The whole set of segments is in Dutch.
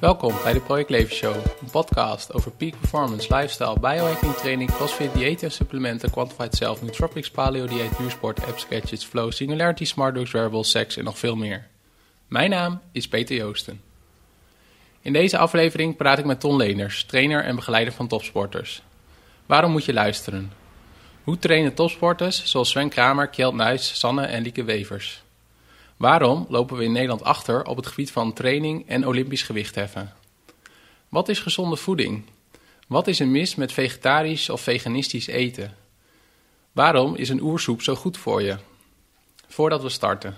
Welkom bij de Project Leven Show, een podcast over peak performance, lifestyle, biohacking training, crossfit, dieet en supplementen, quantified self, nootropics, paleo dieet, duursport, apps, gadgets, flow, singularity, smart drugs, wearables, seks en nog veel meer. Mijn naam is Peter Joosten. In deze aflevering praat ik met Ton Leners, trainer en begeleider van topsporters. Waarom moet je luisteren? Hoe trainen topsporters zoals Sven Kramer, Kjeld Nuis, Sanne en Lieke Wevers? Waarom lopen we in Nederland achter op het gebied van training en olympisch gewichtheffen? Wat is gezonde voeding? Wat is er mis met vegetarisch of veganistisch eten? Waarom is een oersoep zo goed voor je? Voordat we starten.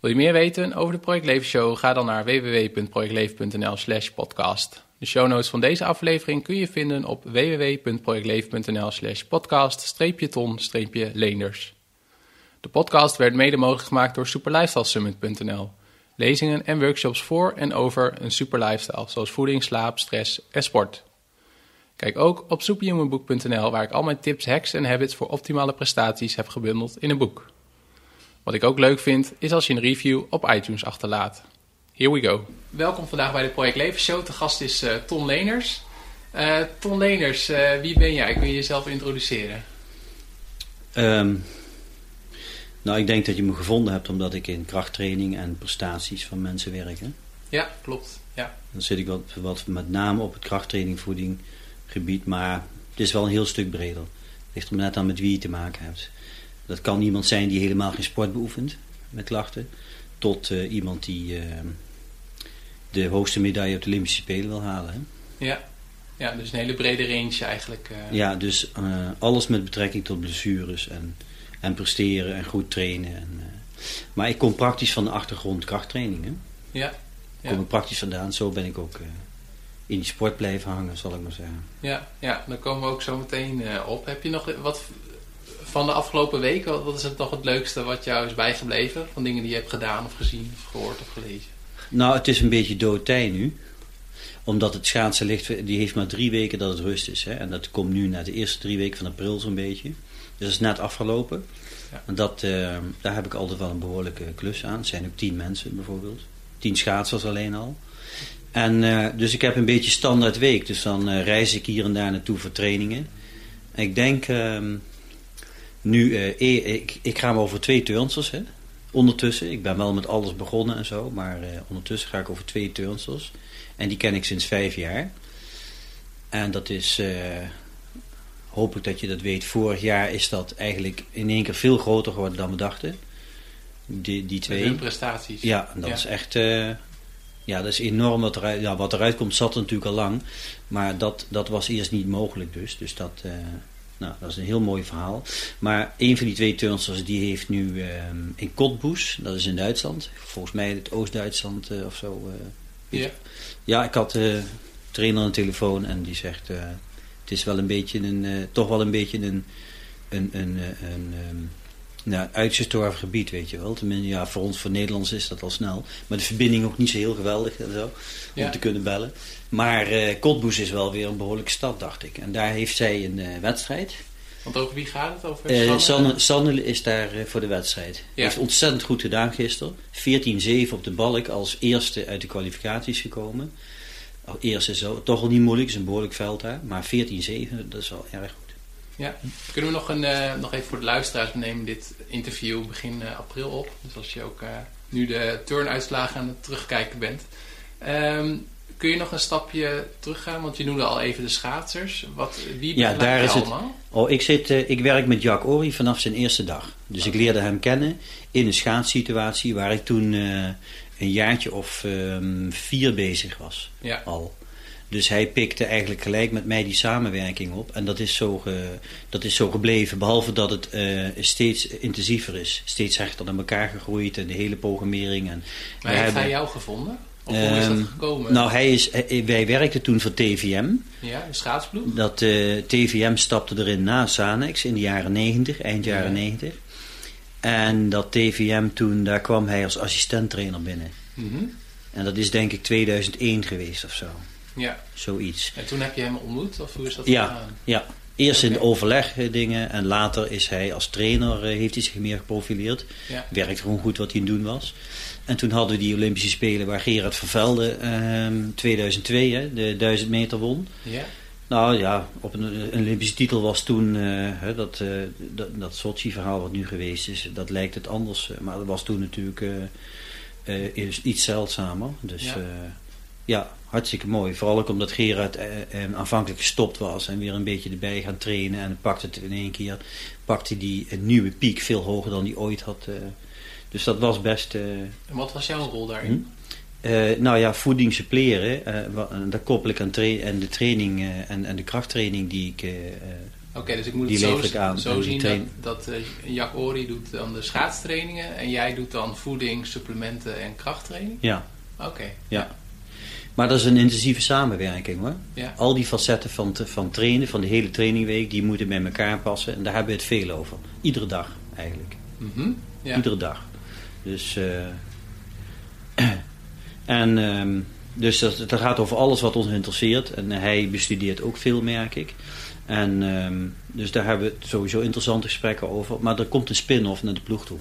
Wil je meer weten over de Project Leven Show? Ga dan naar www.projectleven.nl slash podcast. De show notes van deze aflevering kun je vinden op www.projectleven.nl slash podcast-ton-leenders. De podcast werd mede mogelijk gemaakt door superlifestylesummit.nl. Lezingen en workshops voor en over een super lifestyle, zoals voeding, slaap, stress en sport. Kijk ook op superhumanboek.nl waar ik al mijn tips, hacks en habits voor optimale prestaties heb gebundeld in een boek. Wat ik ook leuk vind, is als je een review op iTunes achterlaat. Here we go. Welkom vandaag bij de Project Leven Show. De gast is uh, Ton Leners. Uh, Ton Leners, uh, wie ben jij? Kun je jezelf introduceren? Um, nou, ik denk dat je me gevonden hebt omdat ik in krachttraining en prestaties van mensen werk. Hè? Ja, klopt. Ja. Dan zit ik wat, wat met name op het krachttraining, voeding gebied, maar het is wel een heel stuk breder. Het ligt er net aan met wie je te maken hebt. Dat kan iemand zijn die helemaal geen sport beoefent met klachten, tot uh, iemand die uh, de hoogste medaille op de Olympische Spelen wil halen. Hè? Ja. ja, dus een hele brede range eigenlijk. Uh... Ja, dus alles met betrekking tot blessures en en presteren en goed trainen. En, uh, maar ik kom praktisch van de achtergrond krachttrainingen. Ja. ja. Kom er praktisch vandaan. Zo ben ik ook uh, in die sport blijven hangen, zal ik maar zeggen. Ja, ja daar komen we ook zo meteen uh, op. Heb je nog wat van de afgelopen week, wat, wat is het nog het leukste wat jou is bijgebleven? Van dingen die je hebt gedaan of gezien of gehoord of gelezen? Nou, het is een beetje doodtij nu omdat het schaatsen ligt, die heeft maar drie weken dat het rust is. Hè? En dat komt nu na de eerste drie weken van april zo'n beetje. Dus dat is net afgelopen. Dat, uh, daar heb ik altijd wel een behoorlijke klus aan. Het zijn ook tien mensen bijvoorbeeld. Tien schaatsers alleen al. En uh, dus ik heb een beetje standaard week. Dus dan uh, reis ik hier en daar naartoe voor trainingen. En ik denk ehm, nu, ik, ik ga over twee turnsters. Hè. Ondertussen, ik ben wel met alles begonnen en zo. Maar ondertussen ga ik over twee turnsters. En die ken ik sinds vijf jaar. En dat is hoop ik dat je dat weet. Vorig jaar is dat eigenlijk in één keer veel groter geworden dan we dachten. Die, die twee. Hun prestaties. Ja, dat is echt... Uh, ja, dat is enorm. Wat eruit, ja, wat eruit komt zat er natuurlijk al lang. Maar dat, dat was eerst niet mogelijk dus. Dus dat, uh, nou, dat is een heel mooi verhaal. Maar een van die twee turnsters die heeft nu uh, in Cottbus, dat is in Duitsland. Volgens mij het Oost-Duitsland of zo. ja. ja, ik had de trainer aan de telefoon en die zegt het is wel een beetje een, uh, toch wel een beetje een, een, een, een, een um, nou, uitgestorven gebied, weet je wel. Tenminste, ja, voor ons, voor Nederlands is dat al snel. Maar de verbinding ook niet zo heel geweldig en zo, om te kunnen bellen. Maar uh, Cottbus is wel weer een behoorlijke stad, dacht ik. En daar heeft zij een uh, wedstrijd. Want over wie gaat het? Over uh, Sanne, Sanne is daar voor de wedstrijd. Ja. Heeft ontzettend goed gedaan gisteren. 14-7 op de balk als eerste uit de kwalificaties gekomen. Oh, eerst is het toch al niet moeilijk, het is een behoorlijk veld daar. Maar 14-7, dat is wel erg goed. Ja, kunnen we nog, een, uh, nog even voor de luisteraars, we nemen dit interview begin uh, april op. Dus als je ook uh, nu de turnuitslagen aan het terugkijken bent. Um, kun je nog een stapje teruggaan? Want je noemde al even de schaatsers. Wat, wie ja, daar is allemaal? Het, oh, ik, zit, ik werk met Jack Ori vanaf zijn eerste dag. Dus ik leerde hem kennen in een schaatssituatie waar ik toen een jaartje of um, vier bezig was. Ja. Al. Dus hij pikte eigenlijk gelijk met mij die samenwerking op. En dat is zo, ge, dat is zo gebleven. Behalve dat het uh, steeds intensiever is. Steeds hechter naar elkaar gegroeid. En de hele programmering. En maar heeft hebben, hij jou gevonden? Of hoe is dat ehm, gekomen? Nou, hij is, wij werkten toen voor TVM. Ja, een schaatsploeg? Dat uh, TVM stapte erin na Sanex in de jaren 90, eind jaren ja. 90. En dat TVM toen, daar kwam hij als assistenttrainer binnen. Mm -hmm. En dat is denk ik 2001 geweest of zo. Ja. Zoiets. En toen heb je hem ontmoet? Of hoe is dat ja, gegaan? Ja, Eerst in overleg eh, dingen en later is hij als trainer, eh, heeft hij zich meer geprofileerd. Ja. Werkte gewoon goed wat hij aan het doen was. En toen hadden we die Olympische Spelen waar Gerard Vervelde ehm 2002 hè, de 1000 meter won. Ja. Nou ja, op een, een Olympische titel was toen eh, hè, dat, eh, dat, dat Sochi-verhaal wat nu geweest is, dat lijkt het anders. eh, Maar dat was toen natuurlijk iets zeldzamer. Dus Ja. ja. hartstikke mooi. Vooral ook omdat Gerard aanvankelijk gestopt was en weer een beetje erbij gaan trainen. En pakte het in één keer, pakte die een nieuwe piek veel hoger dan die ooit had. dus dat was best... En wat was jouw rol daarin? Eh, nou ja, voeding suppleren, dat koppel ik aan, en de training eh, en, en de krachttraining die ik... Oké, dus ik moet het zo, ik aan. zo zien dat, dat Jack Ori doet dan de schaatstrainingen en jij doet dan voeding, supplementen en krachttraining? ja, Oké, ja. Maar dat is een intensieve samenwerking hoor. ja. Al die facetten van, van trainen, van de hele trainingweek, die moeten bij elkaar passen. En daar hebben we het veel over. Iedere dag eigenlijk. Mhm. ja. Iedere dag. Dus, eh, en, ehm, dus dat, dat gaat over alles wat ons interesseert. En hij bestudeert ook veel, merk ik. En ehm, dus daar hebben we sowieso interessante gesprekken over. Maar er komt een spin-off naar de ploeg toe.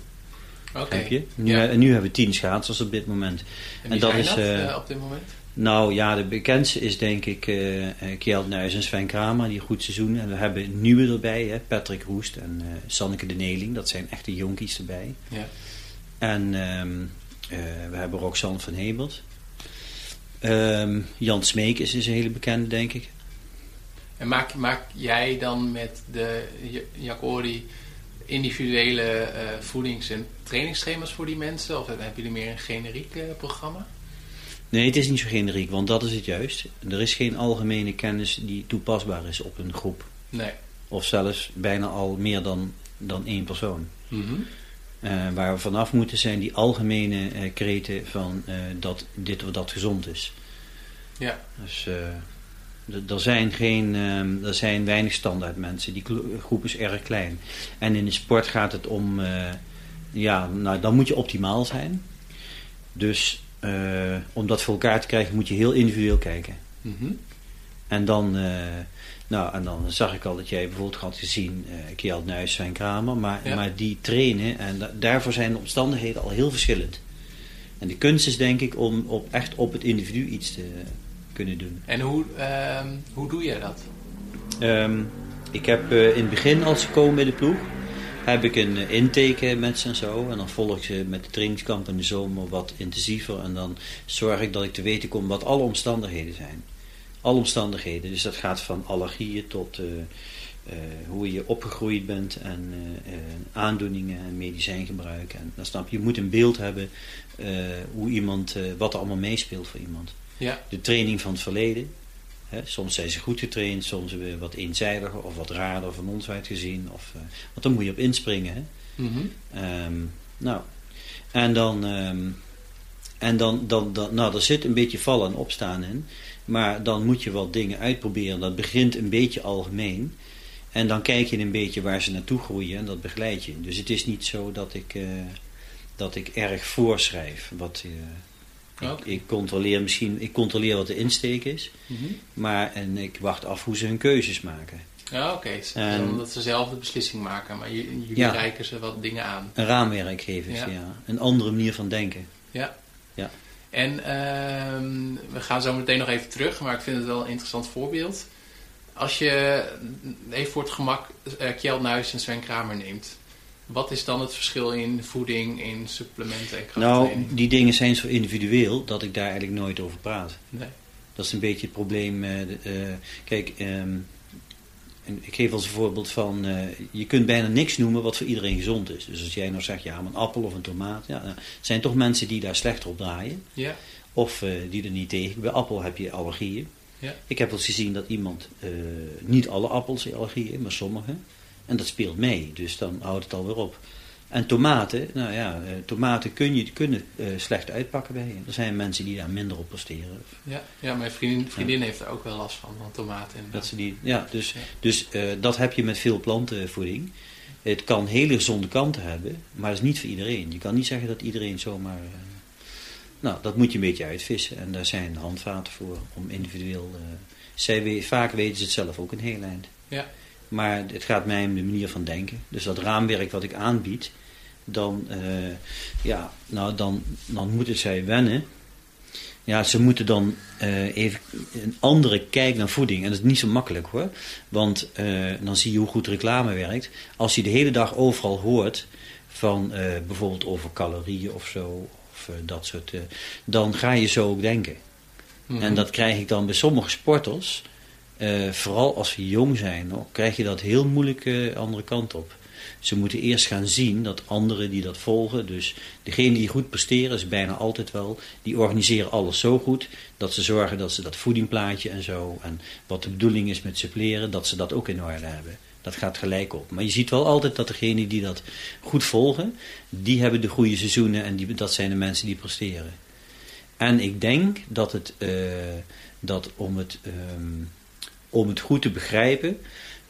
Oké. Je? Nu, Ja. En nu hebben we tien schaatsers op dit moment. En, dat zijn is, dat eh, eh, op dit moment? Nou ja, de bekendste is denk ik eh eh, Kjeld Nuis en Sven Kramer, die een goed seizoen. En we hebben nieuwe erbij, hè, Patrick Roest en eh Sanneke de Neling. Dat zijn echte jonkies erbij. Ja. En ehm, eh, we hebben Roxanne van Hebelt. Ehm, Jan Smeek is, een hele bekende, denk ik. En maak, maak jij dan met de J- Jack Ori individuele eh, voedings- en trainingsschema's voor die mensen? Of hebben jullie meer een generiek eh, programma? Nee, het is niet zo generiek, want dat is het juist. Er is geen algemene kennis die toepasbaar is op een groep. Nee. Of zelfs bijna al meer dan, dan één persoon. Mhm. Eh, waar we vanaf moeten zijn die algemene eh, kreten van eh, dat dit of dat gezond is. Ja. Dus eh, er zijn, geen, ehm, er zijn weinig standaard mensen. Die groep is erg klein. En in de sport gaat het om, eh, ja, nou, dan moet je optimaal zijn. Dus eh, om dat voor elkaar te krijgen moet je heel individueel kijken. Mhm. En dan, eh, nou, en dan zag ik al dat jij bijvoorbeeld had gezien eh Kjeld Nuis, Sven Kramer. Maar, Ja. maar die trainen en da- daarvoor zijn de omstandigheden al heel verschillend. En de kunst is denk ik om op, echt op het individu iets te kunnen doen. En hoe, ehm, hoe doe je dat? Ehm, ik heb eh, in het begin, als ze komen bij de ploeg, heb ik een eh, intake met ze en zo. En dan volg ik ze met de trainingskamp in de zomer wat intensiever. En dan zorg ik dat ik te weten kom wat alle omstandigheden zijn. Alle omstandigheden. Dus dat gaat van allergieën tot eh, eh, hoe je opgegroeid bent en eh, eh, aandoeningen en medicijngebruik. En dan snap je, je moet een beeld hebben hoe iemand, wat er allemaal meespeelt voor iemand Ja. de training van het verleden. Hè, soms zijn ze goed getraind, soms weer wat eenzijdiger of wat raarder van ons uit gezien. Of, want dan moet je op inspringen. Hè. Mhm. Ehm, nou, en dan, ehm, en dan, dan, dan, nou, er zit een beetje vallen en opstaan in. Maar dan moet je wat dingen uitproberen. Dat begint een beetje algemeen. En dan kijk je een beetje waar ze naartoe groeien en dat begeleid je. Dus het is niet zo dat ik, eh, dat ik erg voorschrijf. Wat, eh, ik, controleer misschien, ik controleer wat de insteek is. Mhm. Maar en ik wacht af hoe ze hun keuzes maken. Ja, oké. En- Omdat ze zelf de beslissing maken, maar jullie Ja. reiken ze wat dingen aan. Een raamwerk geven, Ja. ja. Een andere manier van denken. Ja. Ja. En ehm, we gaan zo meteen nog even terug, maar ik vind het wel een interessant voorbeeld. Als je even voor het gemak uh, Kjeld Nuis en Sven Kramer neemt, wat is dan het verschil in voeding, in supplementen en Nou, krachttraining? die dingen zijn zo individueel dat ik daar eigenlijk nooit over praat. Nee. Dat is een beetje het probleem. eh, eh, kijk, ehm, en ik geef als een voorbeeld van, eh, je kunt bijna niks noemen wat voor iedereen gezond is. Dus als jij nou zegt, ja, maar een appel of een tomaat, ja, zijn toch mensen die daar slechter op draaien. Ja. Of eh, die er niet tegen. Bij appel heb je allergieën. Ja. Ik heb wel eens gezien dat iemand, eh, niet alle appels allergieën, maar sommige. En dat speelt mee, dus dan houdt het alweer op. En tomaten, nou ja, eh, tomaten kun je, kunnen eh, slecht uitpakken bij je. Er zijn mensen die daar minder op presteren. Ja. ja, mijn vriendin, vriendin heeft er ook wel last van, van tomaten. En Dat ze die, ja, dus, Ja. dus eh, dat heb je met veel plantenvoeding. Het kan hele gezonde kanten hebben, maar dat is niet voor iedereen. Je kan niet zeggen dat iedereen zomaar... nou, dat moet je een beetje uitvissen. En daar zijn handvaten voor om individueel... zij vaak weten ze het zelf ook een heel eind. Ja. Maar het gaat mij om de manier van denken. Dus dat raamwerk wat ik aanbied, dan, uh, ja, nou, dan, dan moeten zij wennen. Ja, ze moeten dan uh, even een andere kijk naar voeding. En dat is niet zo makkelijk hoor. Want uh, dan zie je hoe goed reclame werkt. Als je de hele dag overal hoort van bijvoorbeeld over calorieën of zo, of dat soort, dan ga je zo ook denken. Mm -hmm. En dat krijg ik dan bij sommige sporters. Vooral als ze jong zijn, hoor, krijg je dat heel moeilijk uh, andere kant op. Ze moeten eerst gaan zien dat anderen die dat volgen, dus degene die goed presteren, is bijna altijd wel, die organiseren alles zo goed dat ze zorgen dat ze dat voedingplaatje en zo, en wat de bedoeling is met suppleren, dat ze dat ook in orde hebben. Dat gaat gelijk op. Maar je ziet wel altijd dat degenen die dat goed volgen, die hebben de goede seizoenen en die, dat zijn de mensen die presteren. En ik denk dat het, uh, dat om het... Um, om het goed te begrijpen.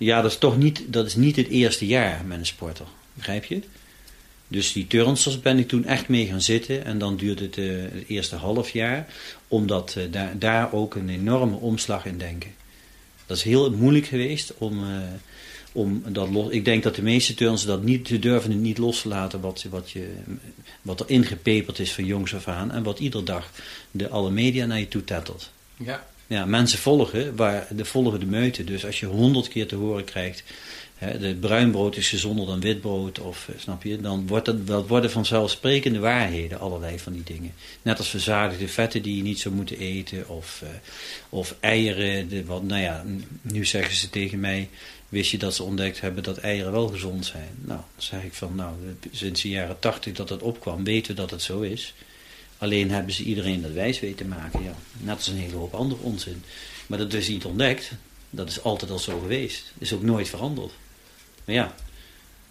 Ja, dat is toch niet, dat is niet het eerste jaar met een sporter. Begrijp je? Dus die turnsters ben ik toen echt mee gaan zitten. En dan duurde het, uh, het eerste half jaar. Omdat uh, daar, daar ook een enorme omslag in denken. Dat is heel moeilijk geweest om, uh, om dat los... Ik denk dat de meeste turnsters dat niet, ze durven het niet los te laten wat, wat, je, wat er ingepeperd is van jongs af aan. En wat iedere dag de, alle media naar je toe tettelt. Ja, ja, mensen volgen, waar, de volgen de meute. Dus als je honderd keer te horen krijgt, hè, de bruinbrood is gezonder dan witbrood, of snap je, dan wordt dat, dat worden vanzelfsprekende waarheden, allerlei van die dingen. Net als verzadigde vetten die je niet zou moeten eten, of, uh, of eieren, wat, nou ja, nu zeggen ze tegen mij, wist je dat ze ontdekt hebben dat eieren wel gezond zijn. Nou, dan zeg ik van, nou, sinds de jaren tachtig dat dat opkwam, weten we dat het zo is. Alleen hebben ze iedereen dat wijs weten maken. Ja. Net als een hele hoop andere onzin. Maar dat is niet ontdekt. Dat is altijd al zo geweest. Is ook nooit veranderd. Maar ja,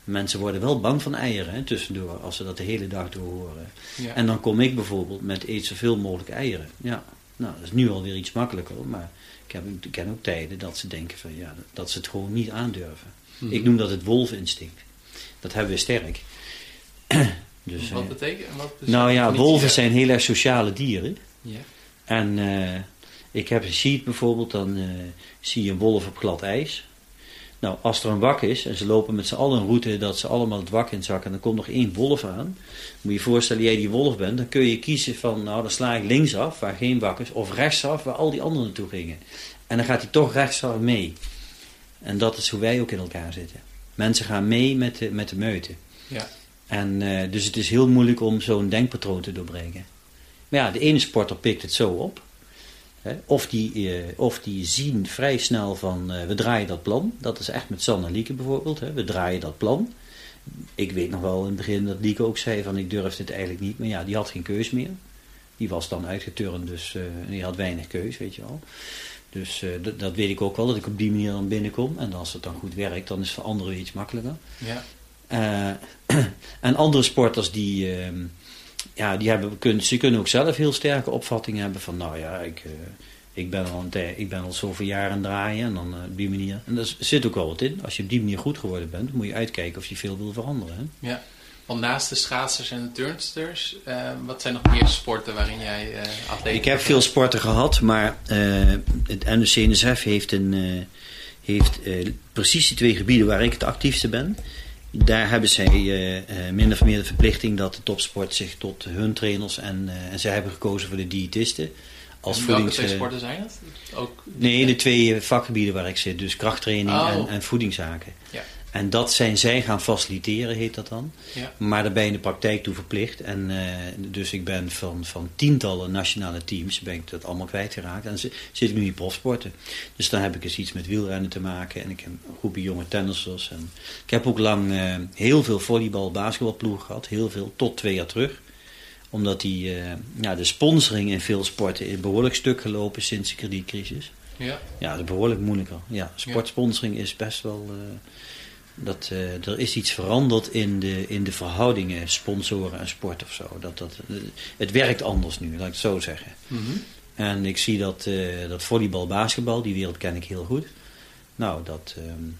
mensen worden wel bang van eieren hè, tussendoor. Als ze dat de hele dag door horen. Ja. En dan kom ik bijvoorbeeld met eet zoveel mogelijk eieren. Ja, nou dat is nu alweer iets makkelijker. Maar ik, heb, ik ken ook tijden dat ze denken van ja, dat ze het gewoon niet aandurven. Hmm. Ik noem dat het wolvinstinct. Dat hebben we sterk. Dus, wat betekent wat Nou ja, wolven zijn heel erg sociale dieren. Ja. En uh, ik heb een sheet bijvoorbeeld, dan uh, zie je een wolf op glad ijs. Nou, als er een wak is en ze lopen met z'n allen een route dat ze allemaal het wak inzakken en er komt nog één wolf aan. Moet je je voorstellen, jij die wolf bent, dan kun je kiezen van, nou dan sla ik linksaf waar geen wak is, of rechtsaf waar al die anderen naartoe gingen. En dan gaat hij toch rechtsaf mee. En dat is hoe wij ook in elkaar zitten. Mensen gaan mee met de, met de meute. Ja. En uh, dus het is heel moeilijk om zo'n denkpatroon te doorbreken. Maar ja, de ene sporter pikt het zo op. Hè, of, die, uh, of die zien vrij snel van uh, we draaien dat plan. Dat is echt met Sanne Lieke bijvoorbeeld. Hè, we draaien dat plan. Ik weet nog wel in het begin dat Lieke ook zei van ik durf dit eigenlijk niet. Maar ja, die had geen keus meer. Die was dan uitgeturnd, dus die had weinig keus, weet je wel. Dus dat weet ik ook wel, dat ik op die manier dan binnenkom. En als het dan goed werkt, dan is het voor anderen iets makkelijker. Ja. Uh, en andere sporters die, uh, ja, die hebben, kunnen, ze kunnen ook zelf heel sterke opvattingen hebben van nou ja, ik, uh, ik, ben, al een ik ben al zoveel het draaien en dan op die manier. En daar zit ook wel wat in. Als je op die manier goed geworden bent, moet je uitkijken of je veel wil veranderen. Hè? Ja. Want naast de schaatsers en de turnsters, wat zijn nog meer sporten waarin jij atleten Ik heb veel sporten gehad, maar het NOC-NSF heeft, een, heeft precies die twee gebieden waar ik het actiefste ben daar hebben zij uh, uh, min of meer de verplichting dat de topsport zich tot hun trainers en, uh, en zij hebben gekozen voor de diëtisten. Als en welke twee sporten zijn het? Ook nee, de twee vakgebieden waar ik zit, dus krachttraining oh. en, en voedingszaken. Ja. En dat zijn zij gaan faciliteren, heet dat dan. Ja. Maar daar ben je in de praktijk toe verplicht. En uh, dus ik ben van, van tientallen nationale teams ben ik dat allemaal kwijtgeraakt. En zit ik nu in profsporten. Dus dan heb ik eens iets met wielrennen te maken. En ik heb een groepje jonge tennissers. En ik heb ook lang uh, heel veel volleybal, basketbalploegen gehad. Heel veel, tot twee jaar terug omdat die, uh, ja, de sponsoring in veel sporten is behoorlijk stuk gelopen sinds de kredietcrisis. Ja. Ja, dat is behoorlijk moeilijker. Ja, sportsponsoring is best wel... Uh, dat uh, er is iets veranderd in de, in de verhoudingen sponsoren en sport of zo. Dat, dat, het werkt anders nu, laat ik het zo zeggen. Mm -hmm. En ik zie dat, uh, dat volleybal, basketbal, die wereld ken ik heel goed. Nou, dat, um,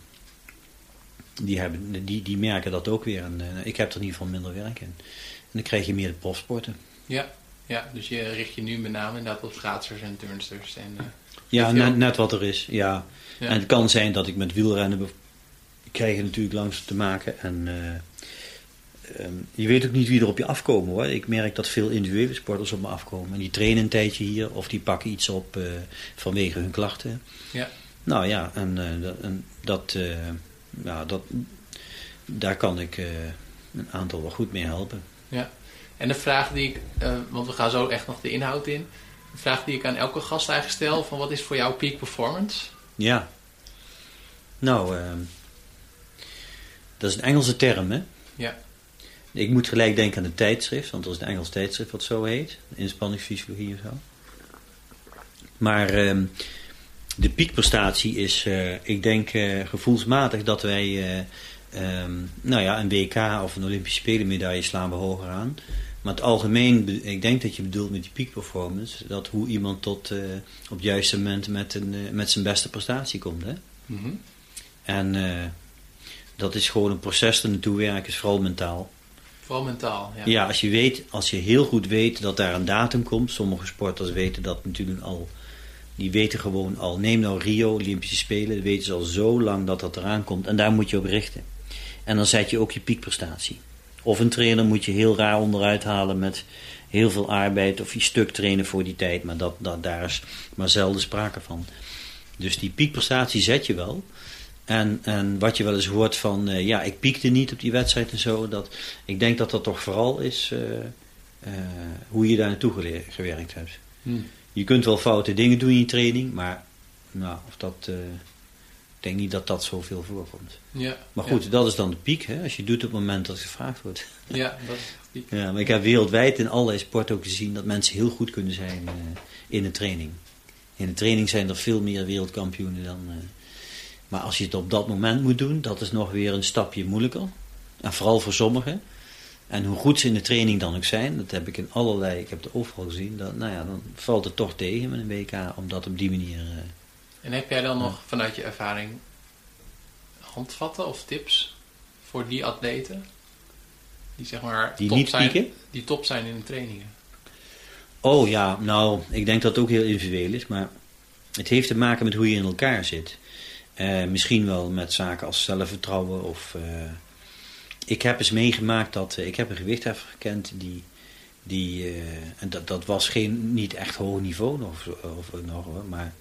die, hebben, die, die merken dat ook weer. En uh, ik heb er in ieder geval minder werk in. En dan krijg je meer de profsporten. Ja, ja dus je richt je nu met name inderdaad op schaatsers en turnsters. En, ja, net, net wat er is, ja. ja. En het kan zijn dat ik met wielrennen krijgen natuurlijk langs te maken. En ehm, je weet ook niet wie er op je afkomen hoor. Ik merk dat veel individuele sporters op me afkomen. En die trainen een tijdje hier of die pakken iets op vanwege hun klachten. Ja. Nou ja, en, en dat, ja, dat, daar kan ik een aantal wel goed mee helpen. Ja. En de vraag die ik, want we gaan zo echt nog de inhoud in. De vraag die ik aan elke gast eigenlijk stel, van wat is voor jou peak performance? Ja. Nou, uh, dat is een Engelse term, hè? Ja. Ik moet gelijk denken aan de tijdschrift, want dat is een Engels tijdschrift wat zo heet. Inspanningsfysiologie of zo. Maar uh, de piekprestatie is, uh, ik denk uh, gevoelsmatig dat wij um, nou ja, een WK of een Olympische Spelen medaille slaan we hoger aan. Maar het algemeen, ik denk dat je bedoelt met die peak performance, dat hoe iemand tot op het juiste moment met, een, met zijn beste prestatie komt. Hè? Mm -hmm. En dat is gewoon een proces er naartoe werken, is vooral mentaal. Vooral mentaal, ja. Ja, als je weet, als je heel goed weet dat daar een datum komt, sommige sporters weten dat natuurlijk al, die weten gewoon al, neem nou Rio, Olympische Spelen, dan weten ze al zo lang dat dat eraan komt en daar moet je op richten. En dan zet je ook je piekprestatie. Of een trainer moet je heel raar onderuit halen met heel veel arbeid of je stuk trainen voor die tijd. Maar dat, dat, daar is maar zelden sprake van. Dus die piekprestatie zet je wel. En, en wat je wel eens hoort van, uh, ja, ik piekte niet op die wedstrijd en zo. Dat, ik denk dat dat toch vooral is uh, uh, hoe je daar naartoe gewerkt hebt. Hmm. Je kunt wel foute dingen doen in je training, maar nou, of dat ik denk niet dat dat zoveel voorkomt. Ja, maar goed, ja. dat is dan de piek, hè, als je doet op het moment dat het gevraagd wordt. Ja, dat is de piek. Ja, maar ik heb wereldwijd in allerlei sporten ook gezien dat mensen heel goed kunnen zijn in de training. In de training zijn er veel meer wereldkampioenen dan. Maar als je het op dat moment moet doen, dat is nog weer een stapje moeilijker. En vooral voor sommigen. En hoe goed ze in de training dan ook zijn, dat heb ik in allerlei, ik heb het overal gezien, dat, nou ja, dan valt het toch tegen met een WK om dat op die manier. Uh, en heb jij dan nog vanuit je ervaring handvatten of tips voor die atleten? Die zeg maar die top niet zijn, pieken? Die top zijn in de trainingen. Oh ja, nou, ik denk dat het ook heel individueel is, maar het heeft te maken met hoe je in elkaar zit. Uh, misschien wel met zaken als zelfvertrouwen of... Uh, ik heb eens meegemaakt dat... Uh, ik heb een gewichtheffer gekend die... die en dat, dat was geen, niet echt hoog niveau nog, of, nog maar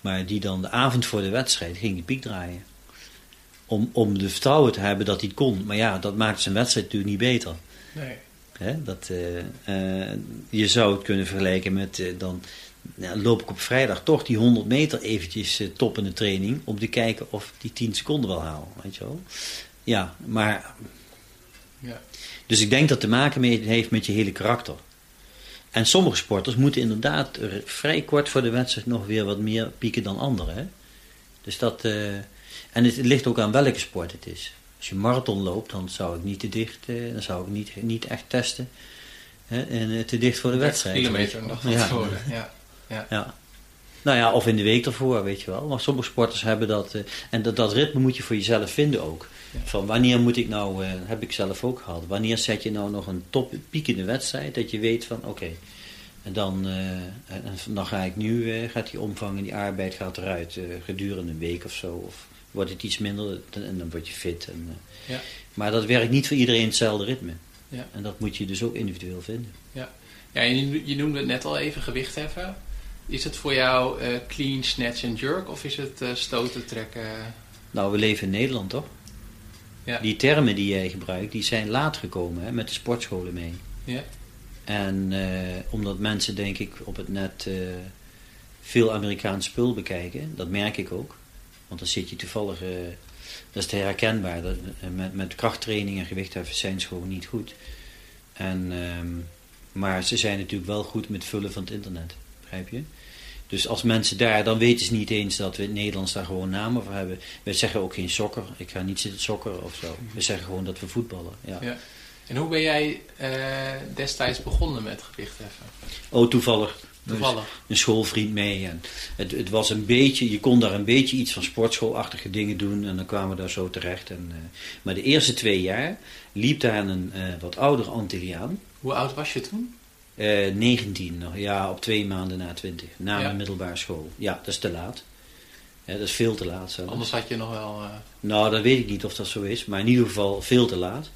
maar die dan de avond voor de wedstrijd ging die piek draaien. Om, om de vertrouwen te hebben dat hij het kon. Maar ja, dat maakt zijn wedstrijd natuurlijk niet beter. Nee. He, dat, je zou het kunnen vergelijken met dan ja, loop ik op vrijdag toch die 100 meter eventjes top in de training om te kijken of die 10 seconden wel haal. Weet je wel? Ja, maar. Ja. Dus ik denk dat het te maken mee heeft met je hele karakter. En sommige sporters moeten inderdaad vrij kort voor de wedstrijd nog weer wat meer pieken dan anderen. Hè? Dus dat, uh, en het, het, ligt ook aan welke sport het is. Als je marathon loopt, dan zou ik niet te dicht, uh, dan zou ik niet, niet echt testen. Hè? En uh, te dicht voor de wedstrijd. kilometer nog van ja. Ja. Ja. ja. Nou ja, of in de week ervoor, weet je wel. Maar sommige sporters hebben dat. en dat, dat ritme moet je voor jezelf vinden ook. Ja. Van wanneer moet ik nou, uh, heb ik zelf ook gehad. Wanneer zet je nou nog een top piek in de wedstrijd, dat je weet van oké. Okay, en dan, uh, en dan ga ik nu, gaat die omvang en die arbeid gaat eruit gedurende een week of zo. Of wordt het iets minder en dan word je fit. En, ja. Maar dat werkt niet voor iedereen hetzelfde ritme. Ja. En dat moet je dus ook individueel vinden. Ja, ja je, je noemde het net al even, gewicht heffen. Is het voor jou clean, snatch en jerk of is het stoten, trekken? Nou, we leven in Nederland toch? Ja. Die termen die jij gebruikt, die zijn laat gekomen hè, met de sportscholen mee. Ja. En uh, omdat mensen denk ik op het net uh, veel Amerikaans spul bekijken, dat merk ik ook. Want dan zit je toevallig, uh, dat is te herkenbaar, dat, met, met krachttraining en gewichtheffen zijn ze gewoon niet goed. En, um, maar ze zijn natuurlijk wel goed met vullen van het internet, begrijp je? Dus als mensen daar, dan weten ze niet eens dat we in het Nederlands daar gewoon namen voor hebben. We zeggen ook geen sokker. Ik ga niet zitten sokker of zo. We zeggen gewoon dat we voetballen. Ja. ja. En hoe ben jij uh, destijds begonnen met gewichtheffen? Oh, toevallig. Toevallig. Een schoolvriend mee. En het, het, was een beetje, je kon daar een beetje iets van sportschoolachtige dingen doen. En dan kwamen we daar zo terecht. En, uh, maar de eerste twee jaar liep daar een uh, wat oudere Antilliaan. Hoe oud was je toen? Uh, 19 nog, ja, op twee maanden na 20. Na Ja. mijn middelbare school. Ja, dat is te laat. dat is veel te laat zelfs. Anders had je nog wel... Nou, dat weet ik niet of dat zo is, maar in ieder geval veel te laat.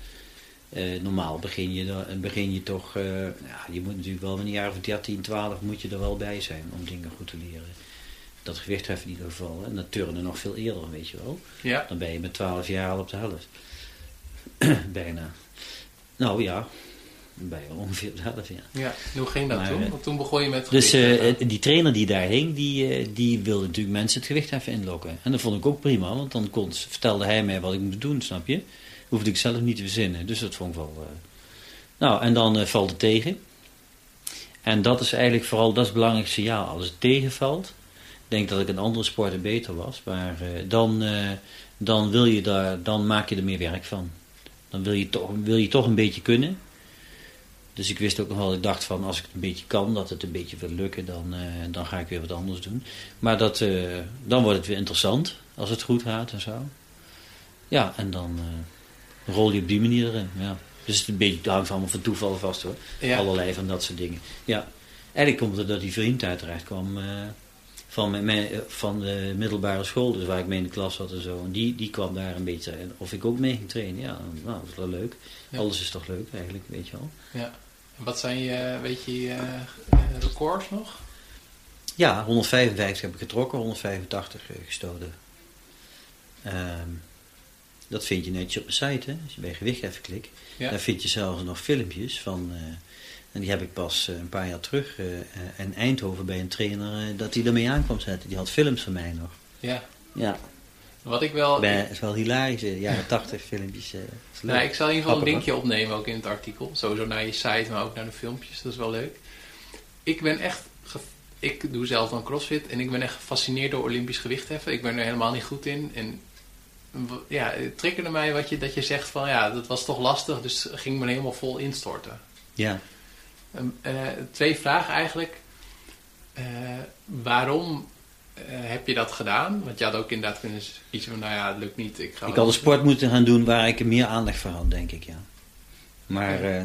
normaal begin je, dan, begin je toch, ja, je moet natuurlijk wel in een jaar of 13, 12 moet je er wel bij zijn om dingen goed te leren. Dat gewichtheffen in ieder geval. En dat turnen nog veel eerder, weet je wel. Ja. Dan ben je met 12 jaar al op de helft. Bijna. Nou ja, bij ongeveer helft, ja. Ja, hoe ging dat toen? Want toen begon je met Dus uh, die trainer die daar hing, die, uh, die wilde natuurlijk mensen het gewicht even inlokken. En dat vond ik ook prima, want dan kon, vertelde hij mij wat ik moest doen, snap je? Hoefde ik zelf niet te verzinnen, dus dat vond ik wel... Uh... Nou, en dan valt het tegen. En dat is eigenlijk vooral, dat is het belangrijkste signaal. Als het tegenvalt, denk dat ik een andere sporten beter was. Maar dan, dan, wil je daar, dan maak je er meer werk van. Dan wil je toch, wil je toch een beetje kunnen. Dus ik wist ook nog wel, ik dacht van als ik het een beetje kan, dat het een beetje wil lukken, dan, uh, dan ga ik weer wat anders doen. Maar dat, uh, dan wordt het weer interessant, als het goed gaat en zo. Ja, en dan uh, rol je op die manier erin. Ja. Dus het, een beetje, het hangt allemaal van toeval vast hoor. Ja. Allerlei van dat soort dingen. Ja. Eigenlijk komt het dat die vriend uiteraard kwam van, mijn, van de middelbare school, dus waar ik mee in de klas zat en zo. En die, die kwam daar een beetje, of ik ook mee ging trainen. Ja, nou, dat is wel leuk. Alles is toch leuk eigenlijk, weet je wel. Ja. Wat zijn je, weet je, uh, records nog? Ja, 155 heb ik getrokken, 185 gestoten. Um, dat vind je netjes op mijn site, hè? als je bij gewicht even klikt. Ja. Daar vind je zelfs nog filmpjes van, uh, en die heb ik pas een paar jaar terug uh, in Eindhoven bij een trainer, dat hij ermee aan kwam zetten. Die had films van mij nog. Ja. Ja. Wat ik wel... Is wel hilarisch, jaren 80 filmpjes. Uh, nou, ik zal in ieder geval een linkje opnemen ook in het artikel. Sowieso naar je site, maar ook naar de filmpjes. Dat is wel leuk. Ik ben echt... Ik doe zelf dan crossfit en ik ben echt gefascineerd door Olympisch gewichtheffen. Ik ben er helemaal niet goed in. En ja, het triggerde mij wat je, dat je zegt van ja, dat was toch lastig, dus ging me helemaal vol instorten. Ja. Uh, twee vragen eigenlijk. Uh, waarom heb je dat gedaan? Want je had ook inderdaad kunnen kiezen van, nou ja, het lukt niet. Ik, ga ik had een sport moeten gaan doen waar ik meer aandacht voor had, denk ik, ja. Maar uh,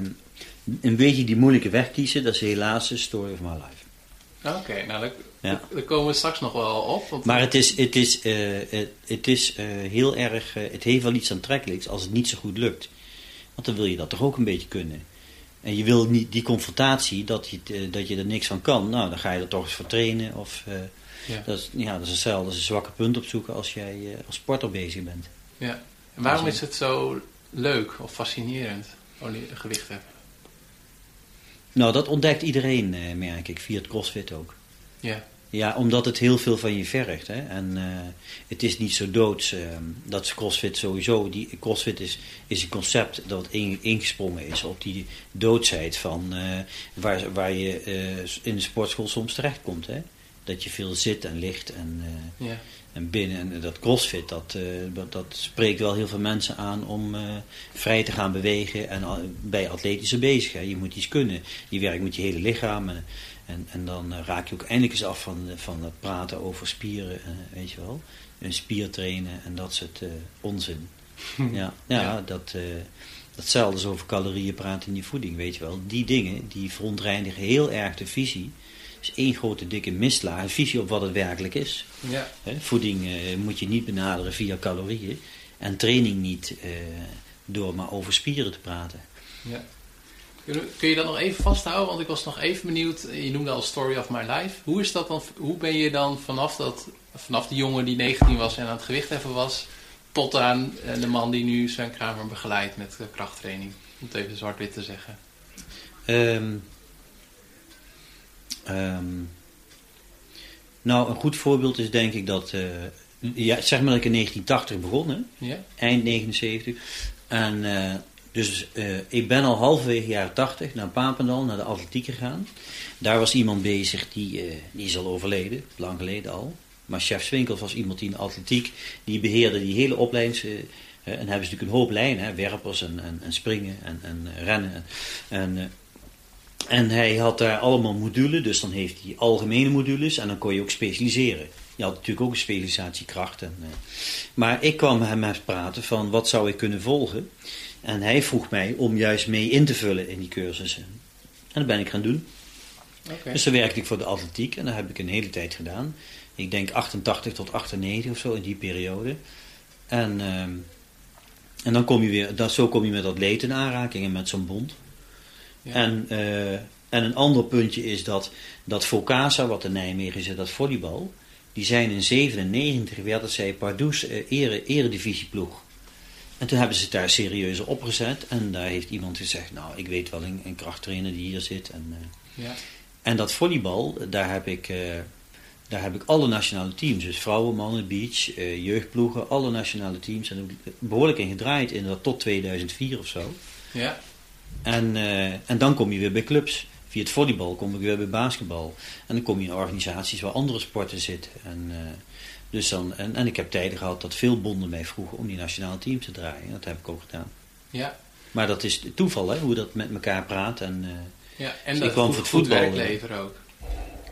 een beetje die moeilijke weg kiezen, dat is helaas de story of my life. Oké, nou daar, ja. daar, komen we straks nog wel op. Want maar het is, het is, uh, het, het is heel erg, het heeft wel iets aantrekkelijks als het niet zo goed lukt. Want dan wil je dat toch ook een beetje kunnen. En je wil niet die confrontatie, dat je, dat je er niks van kan. Nou, dan ga je er toch eens voor trainen of... Ja. Dat, is, ja, dat is hetzelfde. Een zwakke punt opzoeken als jij uh, als sporter bezig bent. Ja. En waarom is het zo leuk of fascinerend, gewicht hebben? Nou, dat ontdekt iedereen, uh, merk ik, via het crossfit ook. Ja. Ja, omdat het heel veel van je vergt. Hè? En uh, het is niet zo doods. Uh, dat is crossfit sowieso. Die, crossfit is, is een concept dat in, ingesprongen is op die doodsheid van uh, waar, waar je in de sportschool soms terechtkomt. Hè? Dat je veel zit en ligt en, uh, ja. en binnen. En dat crossfit, dat, uh, dat spreekt wel heel veel mensen aan om uh, vrij te gaan bewegen en bij atletische bezig. Hè. Je moet iets kunnen. Je werkt met je hele lichaam en, en, en dan raak je ook eindelijk eens af van, van het praten over spieren, weet je wel. Een spier trainen en dat soort onzin. ja, ja, ja, dat... Datzelfde is over calorieën praten in die voeding, weet je wel. Die dingen, die verontreinigen heel erg de visie is één grote dikke misslaag. Een visie op wat het werkelijk is. Ja. voeding uh, moet je niet benaderen via calorieën. En training niet uh, door maar over spieren te praten. Ja. Kun je dat nog even vasthouden? Want ik was nog even benieuwd. Je noemde al Story of My Life. Hoe, is dat dan, hoe ben je dan vanaf, dat, vanaf de jongen die 19 was en aan het gewicht heffen was... tot aan eh, de man die nu zijn Kramer begeleidt met krachttraining? Om het even zwart-wit te zeggen. Um, Um, nou, een goed voorbeeld is denk ik dat... Uh, ja, zeg maar dat ik in 1980 begon, hè? Ja. eind 79. En uh, dus uh, ik ben al halverwege jaren 80 naar Papendal, naar de atletiek gegaan. Daar was iemand bezig, die, die is al overleden, lang geleden al. Maar chef Swinkels was iemand die in de atletiek, die beheerde die hele opleidings... en hebben ze natuurlijk een hoop lijnen, hè, werpers en, en, en springen en, en rennen. En, en hij had daar allemaal modules, dus dan heeft hij algemene modules en dan kon je ook specialiseren. Je had natuurlijk ook een specialisatiekracht. En, uh, maar ik kwam hem met praten van wat zou ik kunnen volgen. En hij vroeg mij om juist mee in te vullen in die cursussen. En dat ben ik gaan doen. Okay. Dus dan werkte ik voor de atletiek en dat heb ik een hele tijd gedaan. Ik denk 88 tot 98 of zo in die periode. En, ehm, en dan kom je weer, dat, zo kom je met atleten in aanraking en met zo'n bond. Ja. En, eh, en een ander puntje is dat, dat Focasa, wat in Nijmegen zit, dat volleybal, die zijn in 97 werden zij Pardoes uh, ere, eredivisieploeg. En toen hebben ze het daar serieus opgezet. En daar heeft iemand gezegd, nou, ik weet wel een, een krachttrainer die hier zit. En, uh, ja. en dat volleybal, daar heb ik... Daar heb ik alle nationale teams, dus vrouwen, mannen, beach, jeugdploegen, alle nationale teams. En behoorlijk in gedraaid in dat tot 2004 of zo. Ja. En, uh, en dan kom je weer bij clubs. Via het volleybal kom ik weer bij basketbal. En dan kom je in organisaties waar andere sporten zitten. En, uh, dus dan, en, en ik heb tijden gehad dat veel bonden mij vroegen om die nationale teams te draaien. Dat heb ik ook gedaan. Ja. Maar dat is toeval, hè, hoe dat met elkaar praat. En, ja, en dus dat kwam voor het voetbal. ook.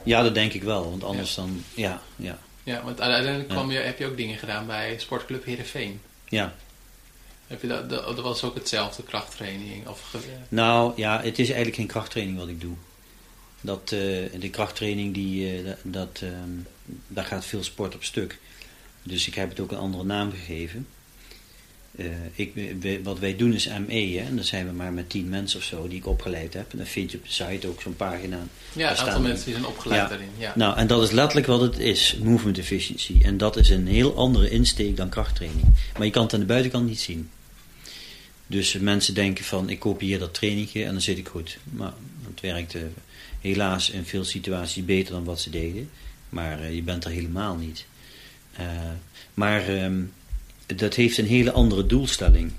Ja, dat denk ik wel. Want anders dan, ja, ja. Ja, want uiteindelijk kwam je, heb je ook dingen gedaan bij Sportclub Heerenveen. Ja. Heb je dat, dat, was ook hetzelfde krachttraining? Of nou ja, het is eigenlijk geen krachttraining wat ik doe. Dat, uh, de krachttraining, die, uh, dat, uh, daar gaat veel sport op stuk. Dus ik heb het ook een andere naam gegeven. Uh, ik, wat wij doen is ME, hè, en dan zijn we maar met tien mensen of zo die ik opgeleid heb. En dan vind je op de site ook zo'n pagina. Ja, een aantal mensen die zijn opgeleid ja. daarin. Ja. Nou, en dat is letterlijk wat het is, movement efficiency. En dat is een heel andere insteek dan krachttraining. Maar je kan het aan de buitenkant niet zien. Dus mensen denken van, ik kopieer dat trainingje en dan zit ik goed. Maar het werkt uh, helaas in veel situaties beter dan wat ze deden. Maar uh, je bent er helemaal niet. maar... Um, dat heeft een hele andere doelstelling.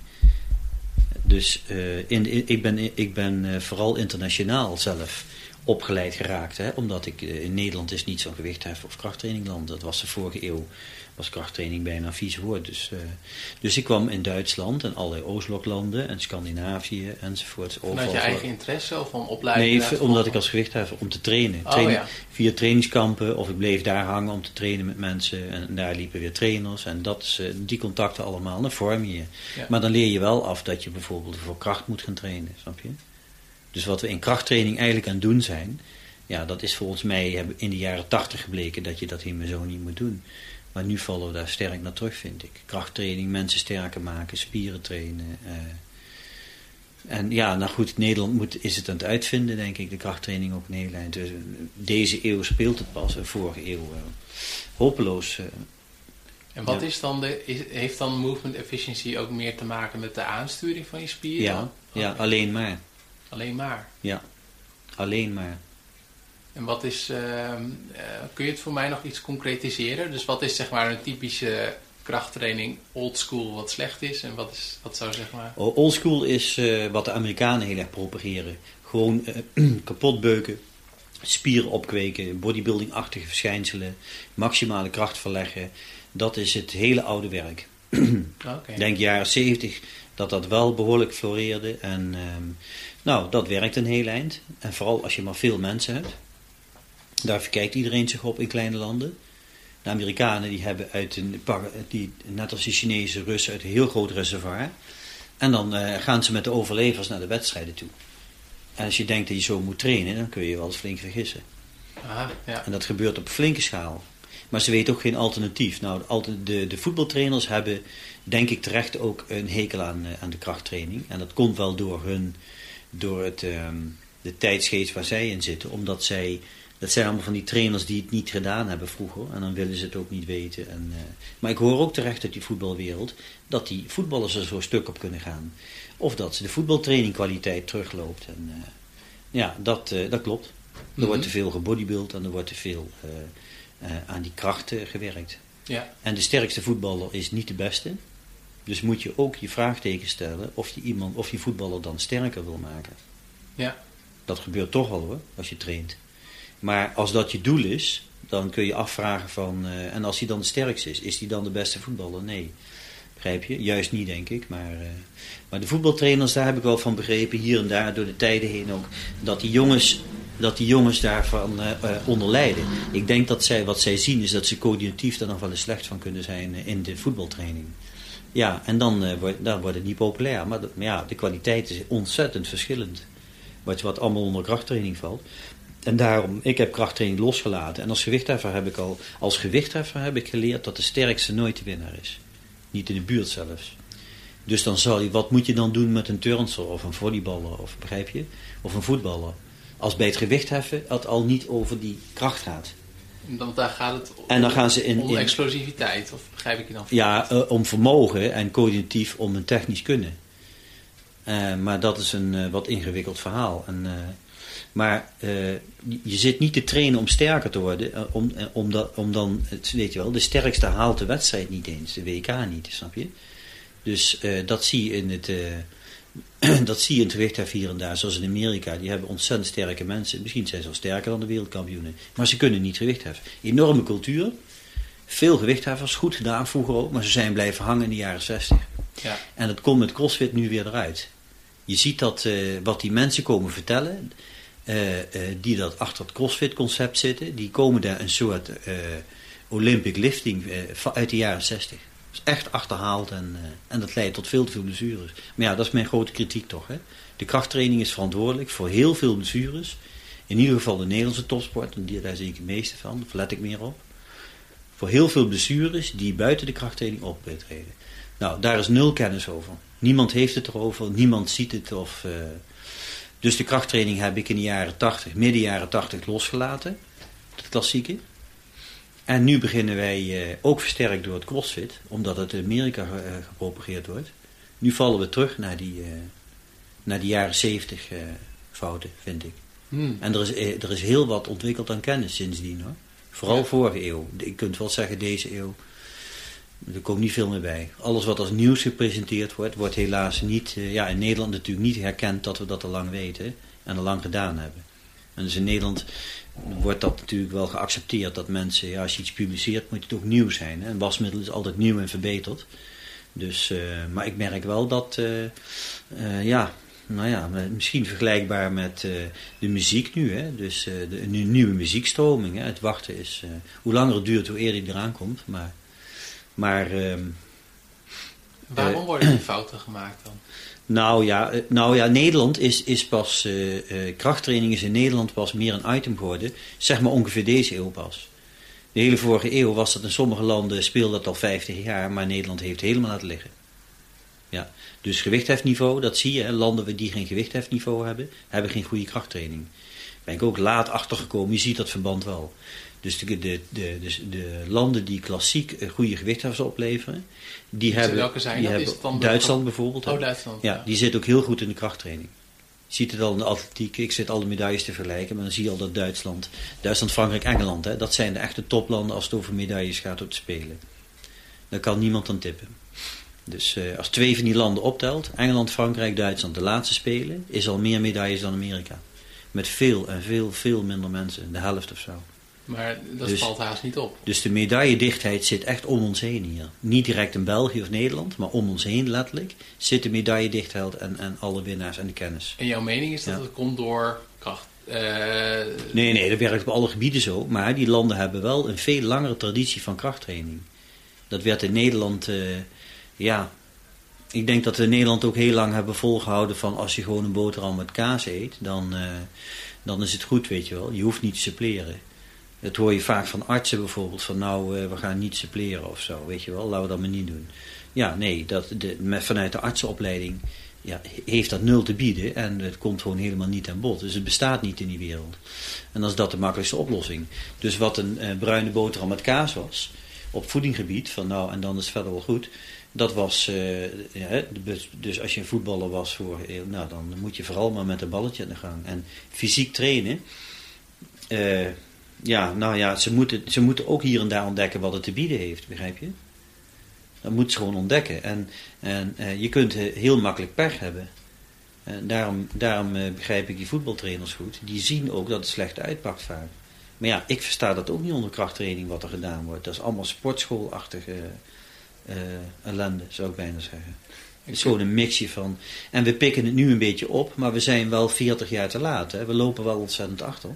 Dus uh, in, ik ben, ik ben vooral internationaal zelf opgeleid geraakt. Hè? Omdat ik in Nederland is niet zo'n gewichthef of krachttrainingland. Dat was de vorige eeuw was krachttraining bijna een vies woord. Dus, uh, dus ik kwam in Duitsland en allerlei Oostbloklanden en Scandinavië enzovoort. Vanuit je eigen interesse of van opleiding? Nee, omdat ik als gewichtheffer om te trainen. Oh, trainen ja. Via trainingskampen of ik bleef daar hangen om te trainen met mensen. En daar liepen weer trainers en dat is, uh, die contacten allemaal, dan vorm je je. Ja. Maar dan leer je wel af dat je bijvoorbeeld voor kracht moet gaan trainen, snap je? Dus wat we in krachttraining eigenlijk aan het doen zijn... Ja, dat is volgens mij in de jaren tachtig gebleken dat je dat helemaal zo niet moet doen. Maar nu vallen we daar sterk naar terug, vind ik. Krachttraining, mensen sterker maken, spieren trainen. Uh, en ja, nou goed, Nederland moet, is het aan het uitvinden, denk ik, de krachttraining op Nederland. Dus deze eeuw speelt het pas, vorige eeuw uh, hopeloos. Uh, en wat ja. is dan de, is, heeft dan movement efficiency ook meer te maken met de aansturing van je spieren? Ja, ja alleen maar. Alleen maar? Ja, alleen maar. En wat is, uh, uh, kun je het voor mij nog iets concretiseren? Dus wat is zeg maar een typische krachttraining old school wat slecht is? En wat, is, wat zou zeg maar... Old school is uh, wat de Amerikanen heel erg propageren. Gewoon eh, kapot beuken, spieren opkweken, bodybuilding-achtige verschijnselen, maximale kracht verleggen. Dat is het hele oude werk. okay. Denk jaren 70 dat dat wel behoorlijk floreerde. En um, nou, dat werkt een heel eind. En vooral als je maar veel mensen hebt. Daar verkijkt iedereen zich op in kleine landen. De Amerikanen die hebben uit een, die, net als de Chinese Russen, uit een heel groot reservoir. En dan uh, gaan ze met de overlevers naar de wedstrijden toe. En als je denkt dat je zo moet trainen, dan kun je je wel eens flink vergissen. Aha, ja. En dat gebeurt op flinke schaal. Maar ze weten ook geen alternatief. Nou, de, de voetbaltrainers hebben, denk ik terecht, ook een hekel aan, eh, aan de krachttraining. En dat komt wel door hun, door het, um, de tijdsgeest waar zij in zitten. Omdat zij dat zijn allemaal van die trainers die het niet gedaan hebben vroeger. En dan willen ze het ook niet weten. En, uh, maar ik hoor ook terecht uit die voetbalwereld dat die voetballers er zo stuk op kunnen gaan. Of dat de voetbaltrainingkwaliteit terugloopt. En, uh, ja, dat, uh, dat klopt. Er mm -hmm. wordt te veel gebodybuild en er wordt te veel aan die krachten gewerkt. Ja. En de sterkste voetballer is niet de beste. Dus moet je ook je vraagteken stellen of je, iemand, of je voetballer dan sterker wil maken. Ja. Dat gebeurt toch wel hoor, als je traint. Maar als dat je doel is, dan kun je afvragen van... Uh, en als hij dan de sterkste is, is hij dan de beste voetballer? Nee. Begrijp je? Juist niet, denk ik. Maar, uh, maar de voetbaltrainers, daar heb ik wel van begrepen, hier en daar, door de tijden heen ook... dat die jongens, dat die jongens daarvan uh, onder lijden. Ik denk dat zij, wat zij zien, is dat ze coördinatief daar nog wel eens slecht van kunnen zijn in de voetbaltraining. Ja, en dan, wordt, dan wordt het niet populair. Maar, maar ja, de kwaliteit is ontzettend verschillend. Wat, wat allemaal onder krachttraining valt. En daarom, ik heb krachttraining losgelaten. En als gewichtheffer heb ik al, als gewichtheffer heb ik geleerd dat de sterkste nooit de winnaar is. Niet in de buurt zelfs. Dus dan zal je, wat moet je dan doen met een turnster of een volleyballer, of begrijp je? Of een voetballer. Als bij het gewichtheffen het al niet over die kracht gaat. Dan daar gaat het om, en dan gaan ze in, om explosiviteit, of begrijp ik je dan? Ja, uh, om vermogen en cognitief om een technisch kunnen. Uh, maar dat is een uh, wat ingewikkeld verhaal. En, maar je zit niet te trainen om sterker te worden, om, om, dat, om dan, weet je wel, de sterkste haalt de wedstrijd niet eens, de WK niet, snap je? Dus dat zie je in het dat zie je in het gewichthef hier en daar, zoals in Amerika. Die hebben ontzettend sterke mensen. Misschien zijn ze wel sterker dan de wereldkampioenen. Maar ze kunnen niet gewichtheffen. Enorme cultuur. Veel gewichtheffers, goed gedaan vroeger ook. Maar ze zijn blijven hangen in de jaren 60. Ja. En dat komt met CrossFit nu weer eruit. Je ziet dat wat die mensen komen vertellen. Uh, uh, die dat achter het CrossFit concept zitten. Die komen daar een soort Olympic lifting uit de jaren 60 is echt achterhaald en, en dat leidt tot veel te veel blessures. Maar ja, dat is mijn grote kritiek toch. Hè? De krachttraining is verantwoordelijk voor heel veel blessures. In ieder geval de Nederlandse topsport, en daar zie ik het meeste van, daar let ik meer op. Voor heel veel blessures die buiten de krachttraining optreden. Nou, daar is nul kennis over. Niemand heeft het erover, niemand ziet het. Of, dus de krachttraining heb ik in de jaren 80, midden jaren 80 losgelaten. Het klassieke. En nu beginnen wij, uh, ook versterkt door het CrossFit, omdat het in Amerika uh, gepropageerd wordt. Nu vallen we terug naar die, uh, naar die jaren 70 fouten, vind ik. Hmm. En er is, er is heel wat ontwikkeld aan kennis sindsdien hoor. Vooral ja. vorige eeuw. Je kunt wel zeggen deze eeuw. Er komt niet veel meer bij. Alles wat als nieuws gepresenteerd wordt, wordt helaas niet, ja in Nederland natuurlijk niet herkend dat we dat al lang weten en al lang gedaan hebben. En dus in Nederland wordt dat natuurlijk wel geaccepteerd dat mensen, ja, als je iets publiceert, moet het ook nieuw zijn. Hè? Een wasmiddel is altijd nieuw en verbeterd. Dus, uh, maar ik merk wel dat, uh, ja, nou ja, misschien vergelijkbaar met de muziek nu. Hè? Dus de, nieuwe muziekstroming. Hè? Het wachten is, hoe langer het duurt, hoe eerder die eraan komt. Maar, maar ehm, Waarom worden die fouten gemaakt dan? Nou ja, nou ja Nederland is, is pas, uh, uh, krachttraining is in Nederland pas meer een item geworden, zeg maar ongeveer deze eeuw pas. De hele vorige eeuw was dat in sommige landen speelde dat al 50 jaar, maar Nederland heeft helemaal laten liggen. Ja, dus gewichthefniveau, dat zie je, hè, landen die geen gewichthefniveau hebben, hebben geen goede krachttraining. Ben ik ook laat achtergekomen, je ziet dat verband wel. Dus de, de, de, de, de landen die klassiek goede gewichtheffers opleveren, die dus hebben, welke zijn die dat? hebben Is het dan Duitsland bijvoorbeeld. Oh, Duitsland. Ja, die zit ook heel goed in de krachttraining. Je ziet het al in de atletiek. Ik zit alle medailles te vergelijken, maar dan zie je al dat Duitsland, Duitsland, Frankrijk, Engeland, hè, dat zijn de echte toplanden als het over medailles gaat op te spelen. Daar kan niemand aan tippen. Dus uh, als twee van die landen optelt, Engeland, Frankrijk, Duitsland, de laatste spelen, is al meer medailles dan Amerika. Met veel en veel, veel minder mensen, de helft of zo. Maar dat Dus- valt haast niet op. Dus de medailledichtheid zit echt om ons heen hier. Niet direct in België of Nederland, maar om ons heen letterlijk zit de medailledichtheid en, en alle winnaars en de kennis. En jouw mening is dat Ja. het komt door kracht? eh, Nee, nee, dat werkt op alle gebieden zo. Maar die landen hebben wel een veel langere traditie van krachttraining. Dat werd in Nederland, eh, ja... Ik denk dat we in Nederland ook heel lang hebben volgehouden van... als je gewoon een boterham met kaas eet, dan, eh, dan is het goed, weet je wel. Je hoeft niet te suppleren. Dat hoor je vaak van artsen bijvoorbeeld. Van nou, eh, we gaan niet suppleren of zo, weet je wel. Laten we dat maar niet doen. Ja, nee, dat, de, met, vanuit de artsenopleiding ja, heeft dat nul te bieden. En het komt gewoon helemaal niet aan bod. Dus het bestaat niet in die wereld. En dan is dat de makkelijkste oplossing. Dus wat een eh, bruine boterham met kaas was, op voedinggebied, van nou en dan is het verder wel goed. Dat was, eh, de- dus als je een voetballer was voor, eh, nou dan moet je vooral maar met een balletje aan de gang. En fysiek trainen, eh, ja, nou ja, ze moeten, ze moeten ook hier en daar ontdekken wat het te bieden heeft, begrijp je? Dat moet ze gewoon ontdekken. En, en eh, je kunt eh, heel makkelijk pech hebben. En daarom daarom eh, begrijp ik die voetbaltrainers goed. Die zien ook dat het slecht uitpakt vaak. Maar ja, ik versta dat ook niet onder krachttraining wat er gedaan wordt. Dat is allemaal sportschoolachtige ellende, zou ik bijna zeggen. Het is gewoon een mixje van... En we pikken het nu een beetje op, maar we zijn wel 40 jaar te laat. Hè? We lopen wel ontzettend achter.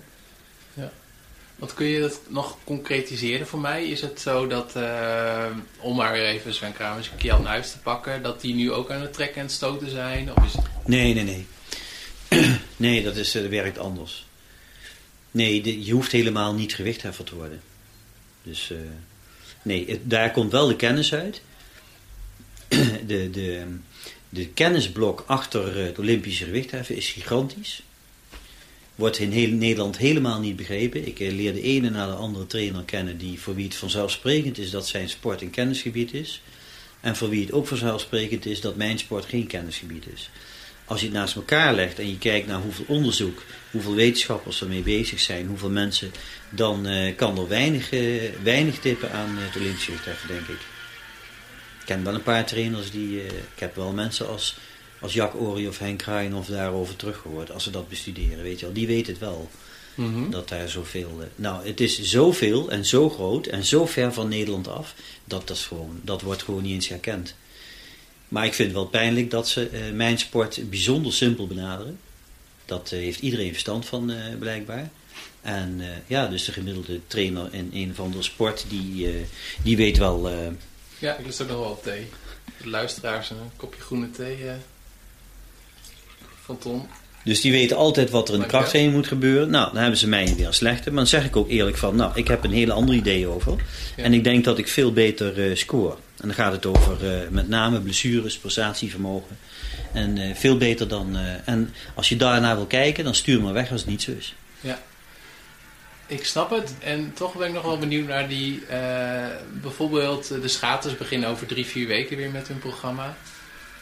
Wat kun je dat nog concretiseren voor mij? Is het zo dat, eh, om maar even Sven Kramers en Kian Nuis te pakken, dat die nu ook aan het trekken en stoten zijn? Of is. Nee, nee, nee. nee, dat, is, eh, werkt anders. Nee, je hoeft helemaal niet gewichtheffer te worden. Dus uh, nee, daar komt wel de kennis uit. de, de, de kennisblok achter het Olympische gewichtheffen is gigantisch. Wordt in heel Nederland helemaal niet begrepen. Ik eh, leer de ene na de andere trainer kennen die voor wie het vanzelfsprekend is dat zijn sport een kennisgebied is. En voor wie het ook vanzelfsprekend is dat mijn sport geen kennisgebied is. Als je het naast elkaar legt en je kijkt naar hoeveel onderzoek, hoeveel wetenschappers ermee bezig zijn, hoeveel mensen, dan uh, kan er weinig, uh, weinig tippen aan het Olympische gewichtheffen, denk ik. Ik ken wel een paar trainers die. Ik heb wel mensen als, als Jack Ori of Henk of daarover teruggehoord. Als ze dat bestuderen, weet je wel. Die weten het wel. Mm Dat daar zoveel. Uh, nou, het is zoveel en zo groot en zo ver van Nederland af. Dat, dat, is gewoon, dat wordt gewoon niet eens herkend. Maar ik vind het wel pijnlijk dat ze uh, mijn sport bijzonder simpel benaderen. Dat heeft iedereen verstand van, blijkbaar. En ja, dus de gemiddelde trainer in een of andere sport, die, die weet wel ja, ik lust ook nog wel thee. De luisteraars een kopje groene thee van Tom. Dus die weten altijd wat er in de krachttraining moet gebeuren. Nou, dan hebben ze mij weer slechte. Maar dan zeg ik ook eerlijk van, nou, ik heb een hele andere idee over. En ik denk dat ik veel beter uh, score. En dan gaat het over uh, met name blessures, prestatievermogen. En uh, veel beter dan... en als je daarna wil kijken, dan stuur me weg als het niet zo is. Ja ik snap het. En toch ben ik nog wel benieuwd naar die... Bijvoorbeeld de schaters beginnen over drie, vier weken weer met hun programma.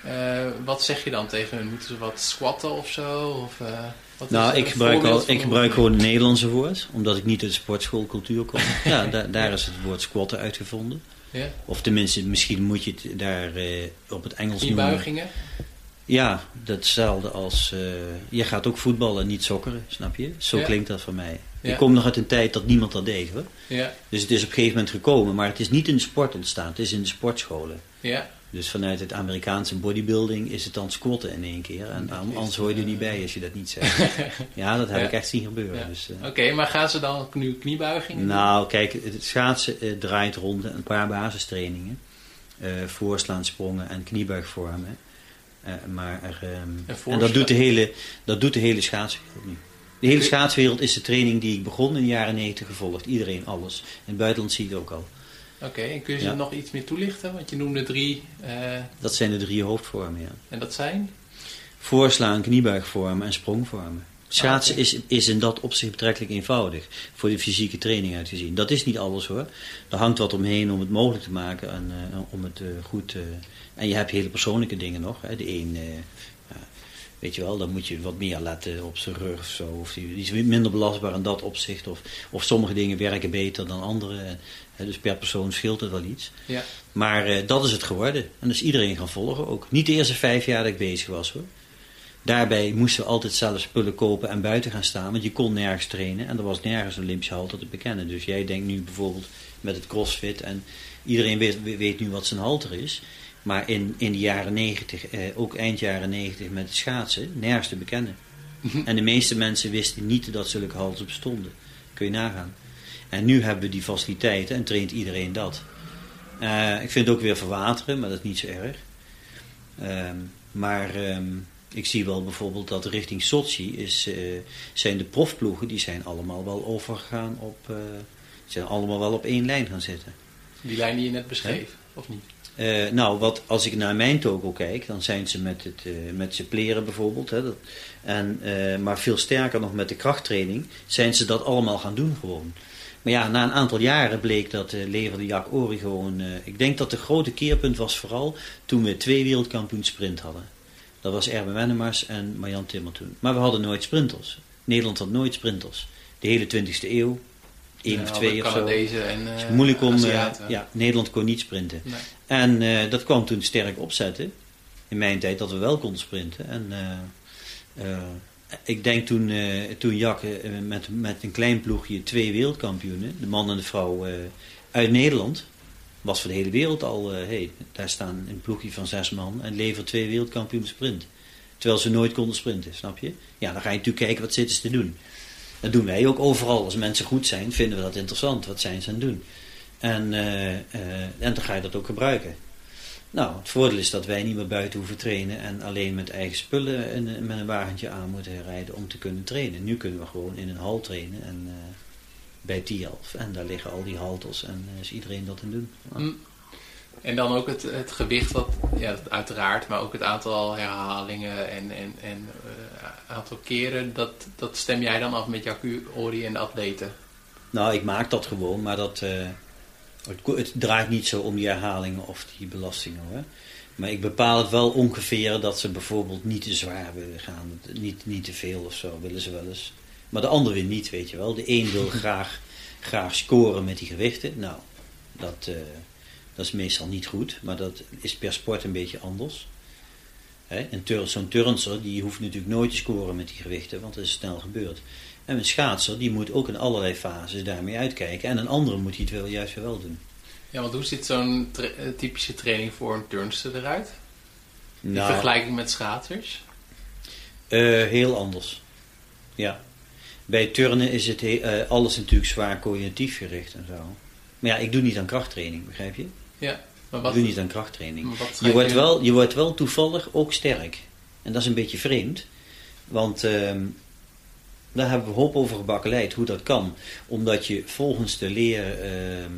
Uh, wat zeg je dan tegen? Moeten ze wat squatten of zo? Of, uh, wat nou, ik gebruik, al, ik gebruik gewoon het Nederlandse woord. Omdat ik niet uit de sportschoolcultuur kom. ja, da daar is het woord squatten uitgevonden. Ja. Of tenminste, misschien moet je het daar op het Engels Die buigingen? Ja, datzelfde als... je gaat ook voetballen, niet sokkeren, snap je? Zo klinkt dat voor mij. Ik kom nog uit een tijd dat niemand dat deed hoor. Ja. Dus het is op een gegeven moment gekomen, maar het is niet in de sport ontstaan, het is in de sportscholen. Ja. Dus vanuit het Amerikaanse bodybuilding is het dan squatten in één keer. En anders hoor je er niet bij als je dat niet zegt. ja, dat heb ik echt zien gebeuren. Dus, uh, Oké, maar gaan ze dan nu kniebuigingen Nou, kijk, het schaatsen uh, draait rond een paar basistrainingen. Uh, voorslaan, sprongen en kniebuigvormen. maar er, um, en, en, dat doet de hele, dat doet de hele schaatswereld nu. De hele schaatswereld is de training die ik begon in de jaren 90 gevolgd. Iedereen, alles. In het buitenland zie je het ook al. Oké, en kun je ze nog iets meer toelichten? Want je noemde drie... Uh... Dat zijn de drie hoofdvormen, ja. En dat zijn? Voorslaan, kniebuigvormen en sprongvormen. Schaatsen ah, is, is in dat opzicht betrekkelijk eenvoudig. Voor de fysieke training uitgezien. Dat is niet alles hoor. Er hangt wat omheen om het mogelijk te maken. En uh, om het uh, goed... en je hebt hele persoonlijke dingen nog. Hè. De een Weet je wel, dan moet je wat meer letten op zijn rug of zo. Of die, is minder belastbaar in dat opzicht. Of, of sommige dingen werken beter dan andere. dus per persoon scheelt het wel iets. Ja. Maar uh, dat is het geworden. En dat is iedereen gaan volgen ook. Niet de eerste vijf jaar dat ik bezig was hoor. Daarbij moesten we altijd zelf spullen kopen en buiten gaan staan. Want je kon nergens trainen. En er was nergens een Olympische halte te bekennen. Dus jij denkt nu bijvoorbeeld met het crossfit. En iedereen weet, weet nu wat zijn halter is. Maar in, in de jaren negentig, eh, ook eind jaren negentig met het schaatsen, nergens te bekennen. Mhm. En de meeste mensen wisten niet dat zulke halten bestonden. Kun je nagaan. En nu hebben we die faciliteiten en traint iedereen dat. Uh, ik vind het ook weer verwateren, maar dat is niet zo erg. Uh, maar um, ik zie wel bijvoorbeeld dat richting Sochi is, uh, zijn de profploegen, die zijn allemaal wel overgegaan op, uh, zijn allemaal wel op één lijn gaan zitten. Die lijn die je net beschreef, of niet? Uh, nou, wat, als ik naar mijn toko kijk, dan zijn ze met, het, uh, met suppleren bijvoorbeeld. Hè, dat, en, uh, maar veel sterker nog met de krachttraining, zijn ze dat allemaal gaan doen gewoon. Maar ja, na een aantal jaren bleek dat leverde Jack Ori gewoon... ik denk dat de grote keerpunt was vooral toen we twee wereldkampioen sprint hadden. Dat was Erben Wennemars en Marjan Timmer toen. Maar we hadden nooit sprinters. Nederland had nooit sprinters. De hele 20e eeuw één of twee of zo. En, het is moeilijk om. Uh, ja, Nederland kon niet sprinten. Nee. En uh, dat kwam toen sterk opzetten. In mijn tijd dat we wel konden sprinten. En ik denk toen, toen Jack met, met een klein ploegje twee wereldkampioenen, de man en de vrouw uit Nederland, was voor de hele wereld al, hey, daar staan een ploegje van zes man en levert twee wereldkampioenen sprint. Terwijl ze nooit konden sprinten, snap je? Ja, dan ga je natuurlijk kijken wat zitten ze te doen. Dat doen wij ook overal. Als mensen goed zijn, vinden we dat interessant. Wat zijn ze aan het doen? En, uh, uh, en dan ga je dat ook gebruiken. Nou, het voordeel is dat wij niet meer buiten hoeven trainen en alleen met eigen spullen en met een wagentje aan moeten rijden om te kunnen trainen. Nu kunnen we gewoon in een hal trainen en uh, bij TIALF. En daar liggen al die halters en is iedereen dat in doen. En dan ook het, het gewicht, wat, ja, uiteraard, maar ook het aantal herhalingen en, en, en uh, aantal keren, dat, dat stem jij dan af met jouw Ori en de atleten? Nou, ik maak dat gewoon, maar dat, het, het, draait niet zo om die herhalingen of die belastingen hoor. Maar ik bepaal het wel ongeveer dat ze bijvoorbeeld niet te zwaar willen gaan. Niet, niet te veel of zo willen ze wel eens. Maar de ander weer niet, weet je wel. De een wil graag, graag scoren met die gewichten. Nou, dat, uh, dat is meestal niet goed. Maar dat is per sport een beetje anders. Zo'n turnser die hoeft natuurlijk nooit te scoren met die gewichten, want dat is snel gebeurd. En een schaatser die moet ook in allerlei fases daarmee uitkijken. En een andere moet hij het wel juist weer wel doen. Ja, want hoe ziet zo'n tra eh, typische training voor een turnster eruit? In nou, vergelijking met schaatsers? Uh, heel anders. Ja. Bij turnen is het uh, alles natuurlijk zwaar coördinatief gericht en zo. Maar ja, ik doe niet aan krachttraining, begrijp je? Ja. Maar wat, doe niet aan krachttraining. Je wordt, wel, je wordt wel toevallig ook sterk. En dat is een beetje vreemd. Want ehm, daar hebben we hoop over gebakkeleid hoe dat kan. Omdat je volgens de leer ehm,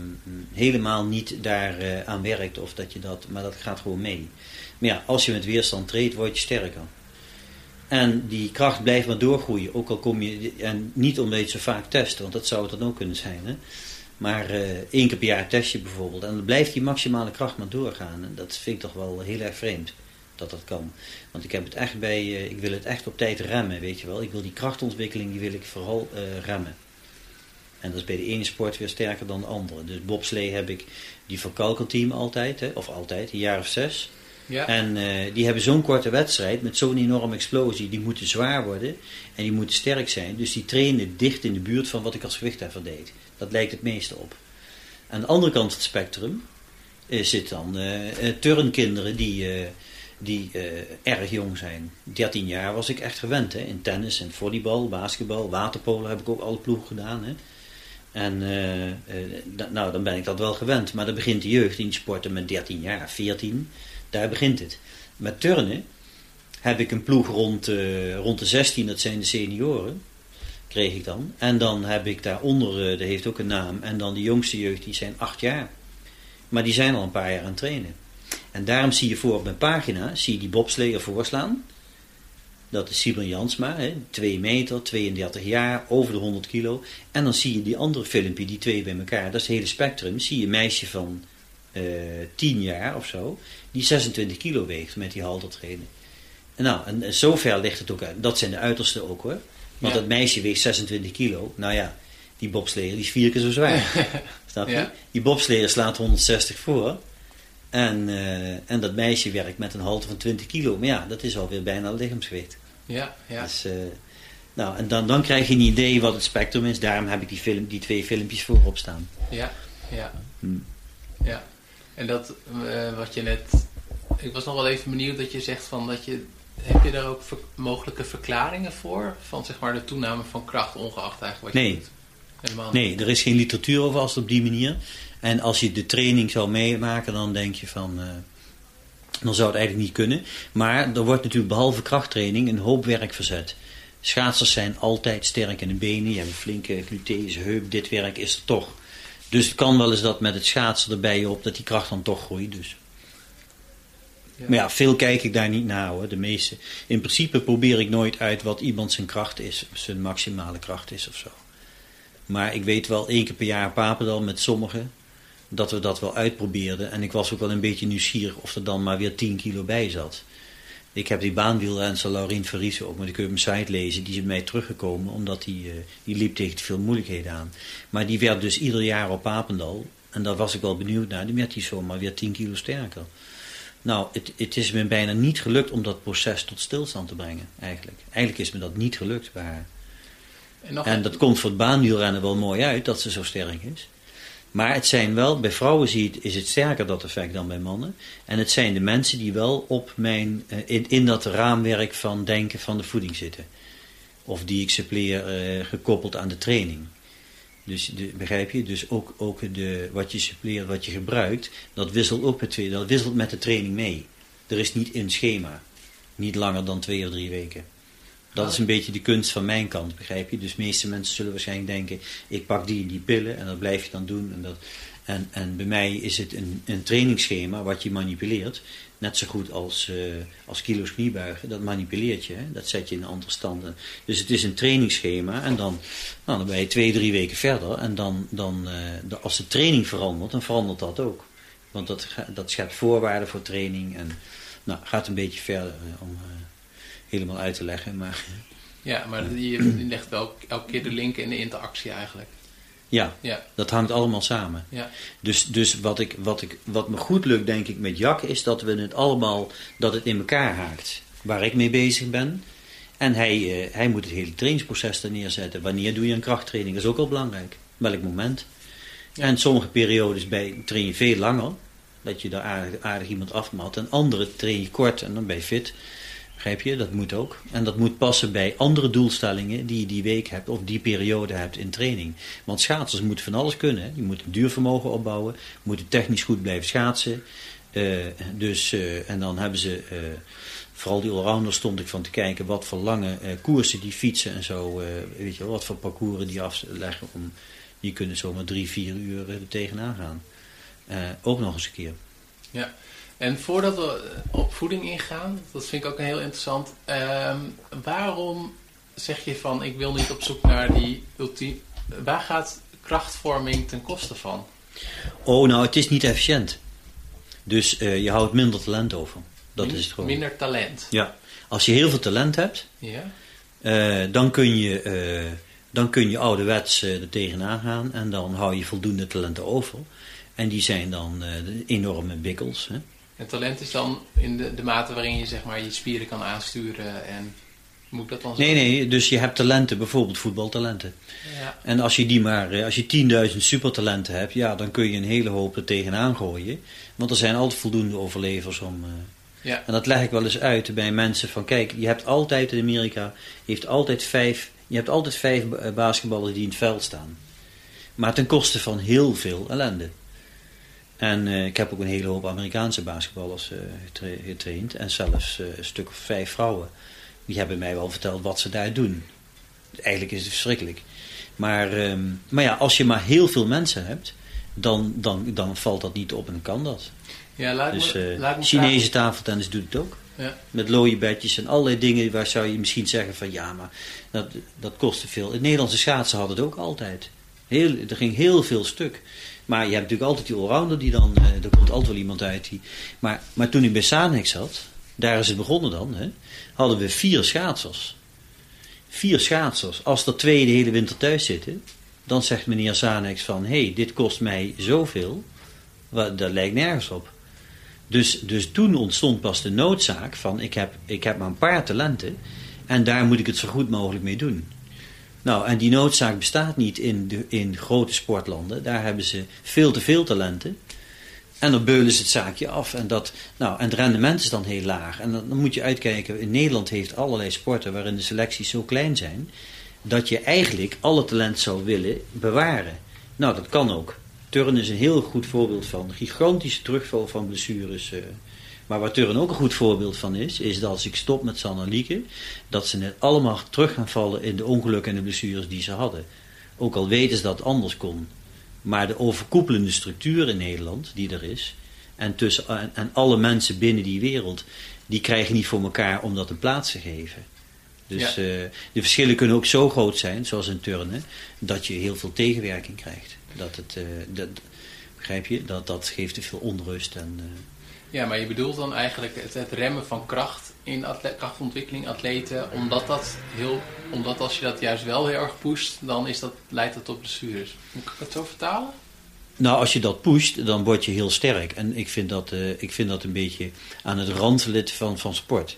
helemaal niet daar uh, aan werkt. Of dat je dat, maar dat gaat gewoon mee. Maar ja, als je met weerstand treedt, word je sterker. En die kracht blijft maar doorgroeien. Ook al kom je, en niet omdat je het zo vaak test, want dat zou het dan ook kunnen zijn. Hè? Maar uh, één keer per jaar test je bijvoorbeeld. En dan blijft die maximale kracht maar doorgaan. En dat vind ik toch wel heel erg vreemd dat dat kan. Want ik heb het echt bij, uh, ik wil het echt op tijd remmen, weet je wel. Ik wil die krachtontwikkeling, die wil ik vooral uh, remmen. En dat is bij de ene sport weer sterker dan de andere. Dus bobslee heb ik die van team altijd, hè, of altijd, een jaar of zes. En uh, die hebben zo'n korte wedstrijd met zo'n enorme explosie. Die moeten zwaar worden en die moeten sterk zijn. Dus die trainen dicht in de buurt van wat ik als gewichtheffer deed. Dat lijkt het meeste op. Aan de andere kant van het spectrum uh, zit dan uh, turnkinderen die die erg jong zijn. 13 jaar was ik echt gewend. Hè? In tennis en volleybal, basketbal, waterpolen heb ik ook alle ploegen gedaan. Hè? En nou, dan ben ik dat wel gewend. Maar dan begint de jeugd in sporten met 13 jaar, 14. Daar begint het. Met turnen heb ik een ploeg rond, rond de 16, dat zijn de senioren. Kreeg ik dan. En dan heb ik daaronder, dat heeft ook een naam. En dan de jongste jeugd, die zijn 8 jaar. Maar die zijn al een paar jaar aan het trainen. En daarom zie je voor op mijn pagina, zie je die bobsleer voorslaan. Dat is Simon Jansma, hè, 2 meter, 32 jaar, over de 100 kilo. En dan zie je die andere filmpje, die twee bij elkaar, dat is het hele spectrum. Zie je een meisje van uh, 10 jaar of zo, die 26 kilo weegt met die haltertrainen. En nou, en, zover ligt het ook uit. Dat zijn de uiterste ook hoor. Want dat meisje weegt 26 kilo. Nou ja, die bobsleer die is vier keer zo zwaar. Snap je? Die bobsleer slaat 160 voor. En, uh, en dat meisje werkt met een halte van 20 kilo. Maar ja, dat is alweer bijna lichaamsgewicht. Ja, ja. Dus, uh, nou, en dan, dan krijg je een idee wat het spectrum is. Daarom heb ik die, film, die twee filmpjes voorop staan. Ja, ja. Hmm. Ja. En dat, uh, wat je net... Ik was nog wel even benieuwd dat je zegt van dat je... Heb je daar ook ver, mogelijke verklaringen voor? Van zeg maar de toename van kracht, ongeacht eigenlijk wat nee. je doet? Helemaal nee, er is geen literatuur over als het op die manier. En als je de training zou meemaken, dan denk je van... Uh, dan zou het eigenlijk niet kunnen. Maar er wordt natuurlijk behalve krachttraining een hoop werk verzet. Schaatsers zijn altijd sterk in de benen. Je hebt een flinke gluteus heup. Dit werk is er toch. Dus het kan wel eens dat met het schaatsen erbij op dat die kracht dan toch groeit. Dus. Ja. Maar ja, veel kijk ik daar niet naar hoor, de meeste. In principe probeer ik nooit uit wat iemand zijn kracht is, zijn maximale kracht is of zo. Maar ik weet wel één keer per jaar Papendal met sommigen dat we dat wel uitprobeerden. En ik was ook wel een beetje nieuwsgierig of er dan maar weer 10 kilo bij zat. Ik heb die baanwielrenster Laurien Verriesen ook, maar die kun je op mijn site lezen. Die is bij mij teruggekomen, omdat die, uh, die liep tegen te veel moeilijkheden aan. Maar die werd dus ieder jaar op Papendal. En daar was ik wel benieuwd naar. Die werd die zomaar weer 10 kilo sterker. Nou, het, het is me bijna niet gelukt om dat proces tot stilstand te brengen, eigenlijk. Eigenlijk is me dat niet gelukt bij haar. En, en dat komt voor het baanwielrennen wel mooi uit, dat ze zo sterk is. Maar het zijn wel, bij vrouwen zie je, is het sterker dat effect dan bij mannen. En het zijn de mensen die wel op mijn, eh, in, in dat raamwerk van denken van de voeding zitten. Of die ik suppleer uh, gekoppeld aan de training. Dus begrijp je? Dus ook, ook de, wat je suppleert, wat je gebruikt, dat wisselt ook met, dat wisselt met de training mee. Er is niet een schema. Niet langer dan twee of drie weken. Dat is een beetje de kunst van mijn kant, begrijp je? Dus de meeste mensen zullen waarschijnlijk denken, ik pak die en die pillen en dat blijf je dan doen. En, dat, en, en bij mij is het een, een trainingsschema wat je manipuleert. Net zo goed als, uh, als kilo's kniebuigen, dat manipuleert je. Hè? Dat zet je in andere standen. Dus het is een trainingsschema en dan, nou, dan ben je twee, drie weken verder. En dan, dan uh, als de training verandert, dan verandert dat ook. Want dat, dat schept voorwaarden voor training en nou, gaat een beetje verder uh, om helemaal uit te leggen. Maar, ja, maar je legt wel elke keer de link in de interactie eigenlijk. Ja, ja, dat hangt allemaal samen. Ja. Dus, dus wat, ik, wat, ik, wat me goed lukt, denk ik, met Jak, is dat we het allemaal, dat het in elkaar haakt. Waar ik mee bezig ben. En hij, uh, hij moet het hele trainingsproces er neerzetten. Wanneer doe je een krachttraining? Dat is ook al belangrijk. Welk moment? Ja. En sommige periodes bij, train je veel langer. Dat je daar aardig, aardig iemand afmat. En andere train je kort en dan ben je fit. Begrijp je? Dat moet ook. En dat moet passen bij andere doelstellingen die je die week hebt of die periode hebt in training. Want schaatsers moeten van alles kunnen. Die moeten duurvermogen opbouwen, moeten technisch goed blijven schaatsen. Uh, dus, uh, en dan hebben ze, uh, vooral die allrounders stond ik van te kijken wat voor lange koersen die fietsen en zo. weet je wat voor parcours die afleggen. Om, die kunnen zomaar drie, vier uur er tegenaan gaan. ook nog eens een keer. Ja. En voordat we op voeding ingaan, dat vind ik ook een heel interessant. Ehm, waarom zeg je van ik wil niet op zoek naar die ultieme. Waar gaat krachtvorming ten koste van? Oh, nou, het is niet efficiënt. Dus uh, je houdt minder talent over. Dat Min, is het gewoon. Minder talent. Ja. Als je heel veel talent hebt, ja. Uh, dan kun je. Uh, dan kun je ouderwets er tegenaan gaan en dan hou je voldoende talenten over. En die zijn dan enorme bikkels. Hè? En talent is dan in de, de mate waarin je zeg maar je spieren kan aansturen en moet ik dat dan zo? Nee, nee, dus je hebt talenten, bijvoorbeeld voetbaltalenten. Ja. En als je die maar, eh, als je 10.000 supertalenten hebt, ja, dan kun je een hele hoop er tegenaan gooien. Want er zijn altijd voldoende overlevers om... Uh, ja. En dat leg ik wel eens uit bij mensen van, kijk, je hebt altijd in Amerika, je hebt altijd vijf, je hebt altijd vijf basketballers die in het veld staan. Maar ten koste van heel veel ellende. En uh, ik heb ook een hele hoop Amerikaanse basketballers uh, getraind. En zelfs uh, een stuk of vijf vrouwen. Die hebben mij wel verteld wat ze daar doen. Eigenlijk is het verschrikkelijk. Maar, um, maar ja, als je maar heel veel mensen hebt, dan, dan, dan valt dat niet op en kan dat. Ja, laat dus me, laat me Chinese vragen. tafeltennis doet het ook. Ja. Met looie bedjes en allerlei dingen waar zou je misschien zeggen van ja, maar dat, dat kostte veel. Het Nederlandse schaatsen hadden het ook altijd. Heel, er ging heel veel stuk. Maar je hebt natuurlijk altijd die allrounder die dan, uh, er komt altijd wel iemand uit die. Maar, maar toen ik bij Sanex zat, daar is het begonnen dan, hè, hadden we vier schaatsers. Vier schaatsers. Als er twee de hele winter thuis zitten, dan zegt meneer Sanex van, hé, hey, dit kost mij zoveel. Dat lijkt nergens op. Dus, dus toen ontstond pas de noodzaak van, ik heb, ik heb maar een paar talenten en daar moet ik het zo goed mogelijk mee doen. Nou, en die noodzaak bestaat niet in, de, in grote sportlanden. Daar hebben ze veel te veel talenten. En dan beulen ze het zaakje af. En, dat, nou, en het rendement is dan heel laag. En dan, moet je uitkijken. In Nederland heeft allerlei sporten waarin de selecties zo klein zijn. Dat je eigenlijk alle talent zou willen bewaren. Nou, dat kan ook. Turn is een heel goed voorbeeld van. Gigantische terugval van blessures. Uh, maar wat er ook een goed voorbeeld van is, is dat als ik stop met Sanalieke, dat ze net allemaal terug gaan vallen in de ongelukken en de blessures die ze hadden. Ook al weten ze dat het anders kon. Maar de overkoepelende structuur in Nederland, die er is, en, tussen, en, en alle mensen binnen die wereld, die krijgen niet voor elkaar om dat een plaats te geven. Dus uh, de verschillen kunnen ook zo groot zijn, zoals in turnen, dat je heel veel tegenwerking krijgt. Dat het, uh, dat, begrijp je, dat, dat geeft te veel onrust en... Uh, ja, maar je bedoelt dan eigenlijk het, het remmen van kracht in krachtontwikkeling, atleten, omdat, dat heel, omdat als je dat juist wel heel erg pusht, dan is dat, leidt dat tot blessures. Moet ik het zo vertalen? Nou, als je dat pusht, dan word je heel sterk. En ik vind dat, uh, ik vind dat een beetje aan het randlid van, van sport.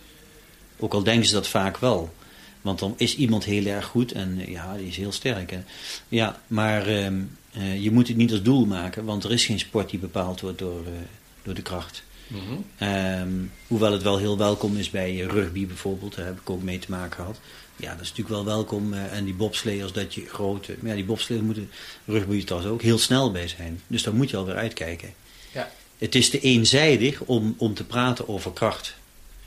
Ook al denken ze dat vaak wel. Want dan is iemand heel erg goed en uh, ja, die is heel sterk. Hè. Ja, maar uh, je moet het niet als doel maken, want er is geen sport die bepaald wordt door, door de kracht. Mhm. Ehm, hoewel het wel heel welkom is bij rugby bijvoorbeeld, daar heb ik ook mee te maken gehad. Ja, dat is natuurlijk wel welkom. Uh, en die bobsleeërs, dat je grote... Maar ja, die bobsleeërs moeten rugby trouwens ook heel snel bij zijn. Dus daar moet je alweer uitkijken. Ja. Het is te eenzijdig om, om te praten over kracht.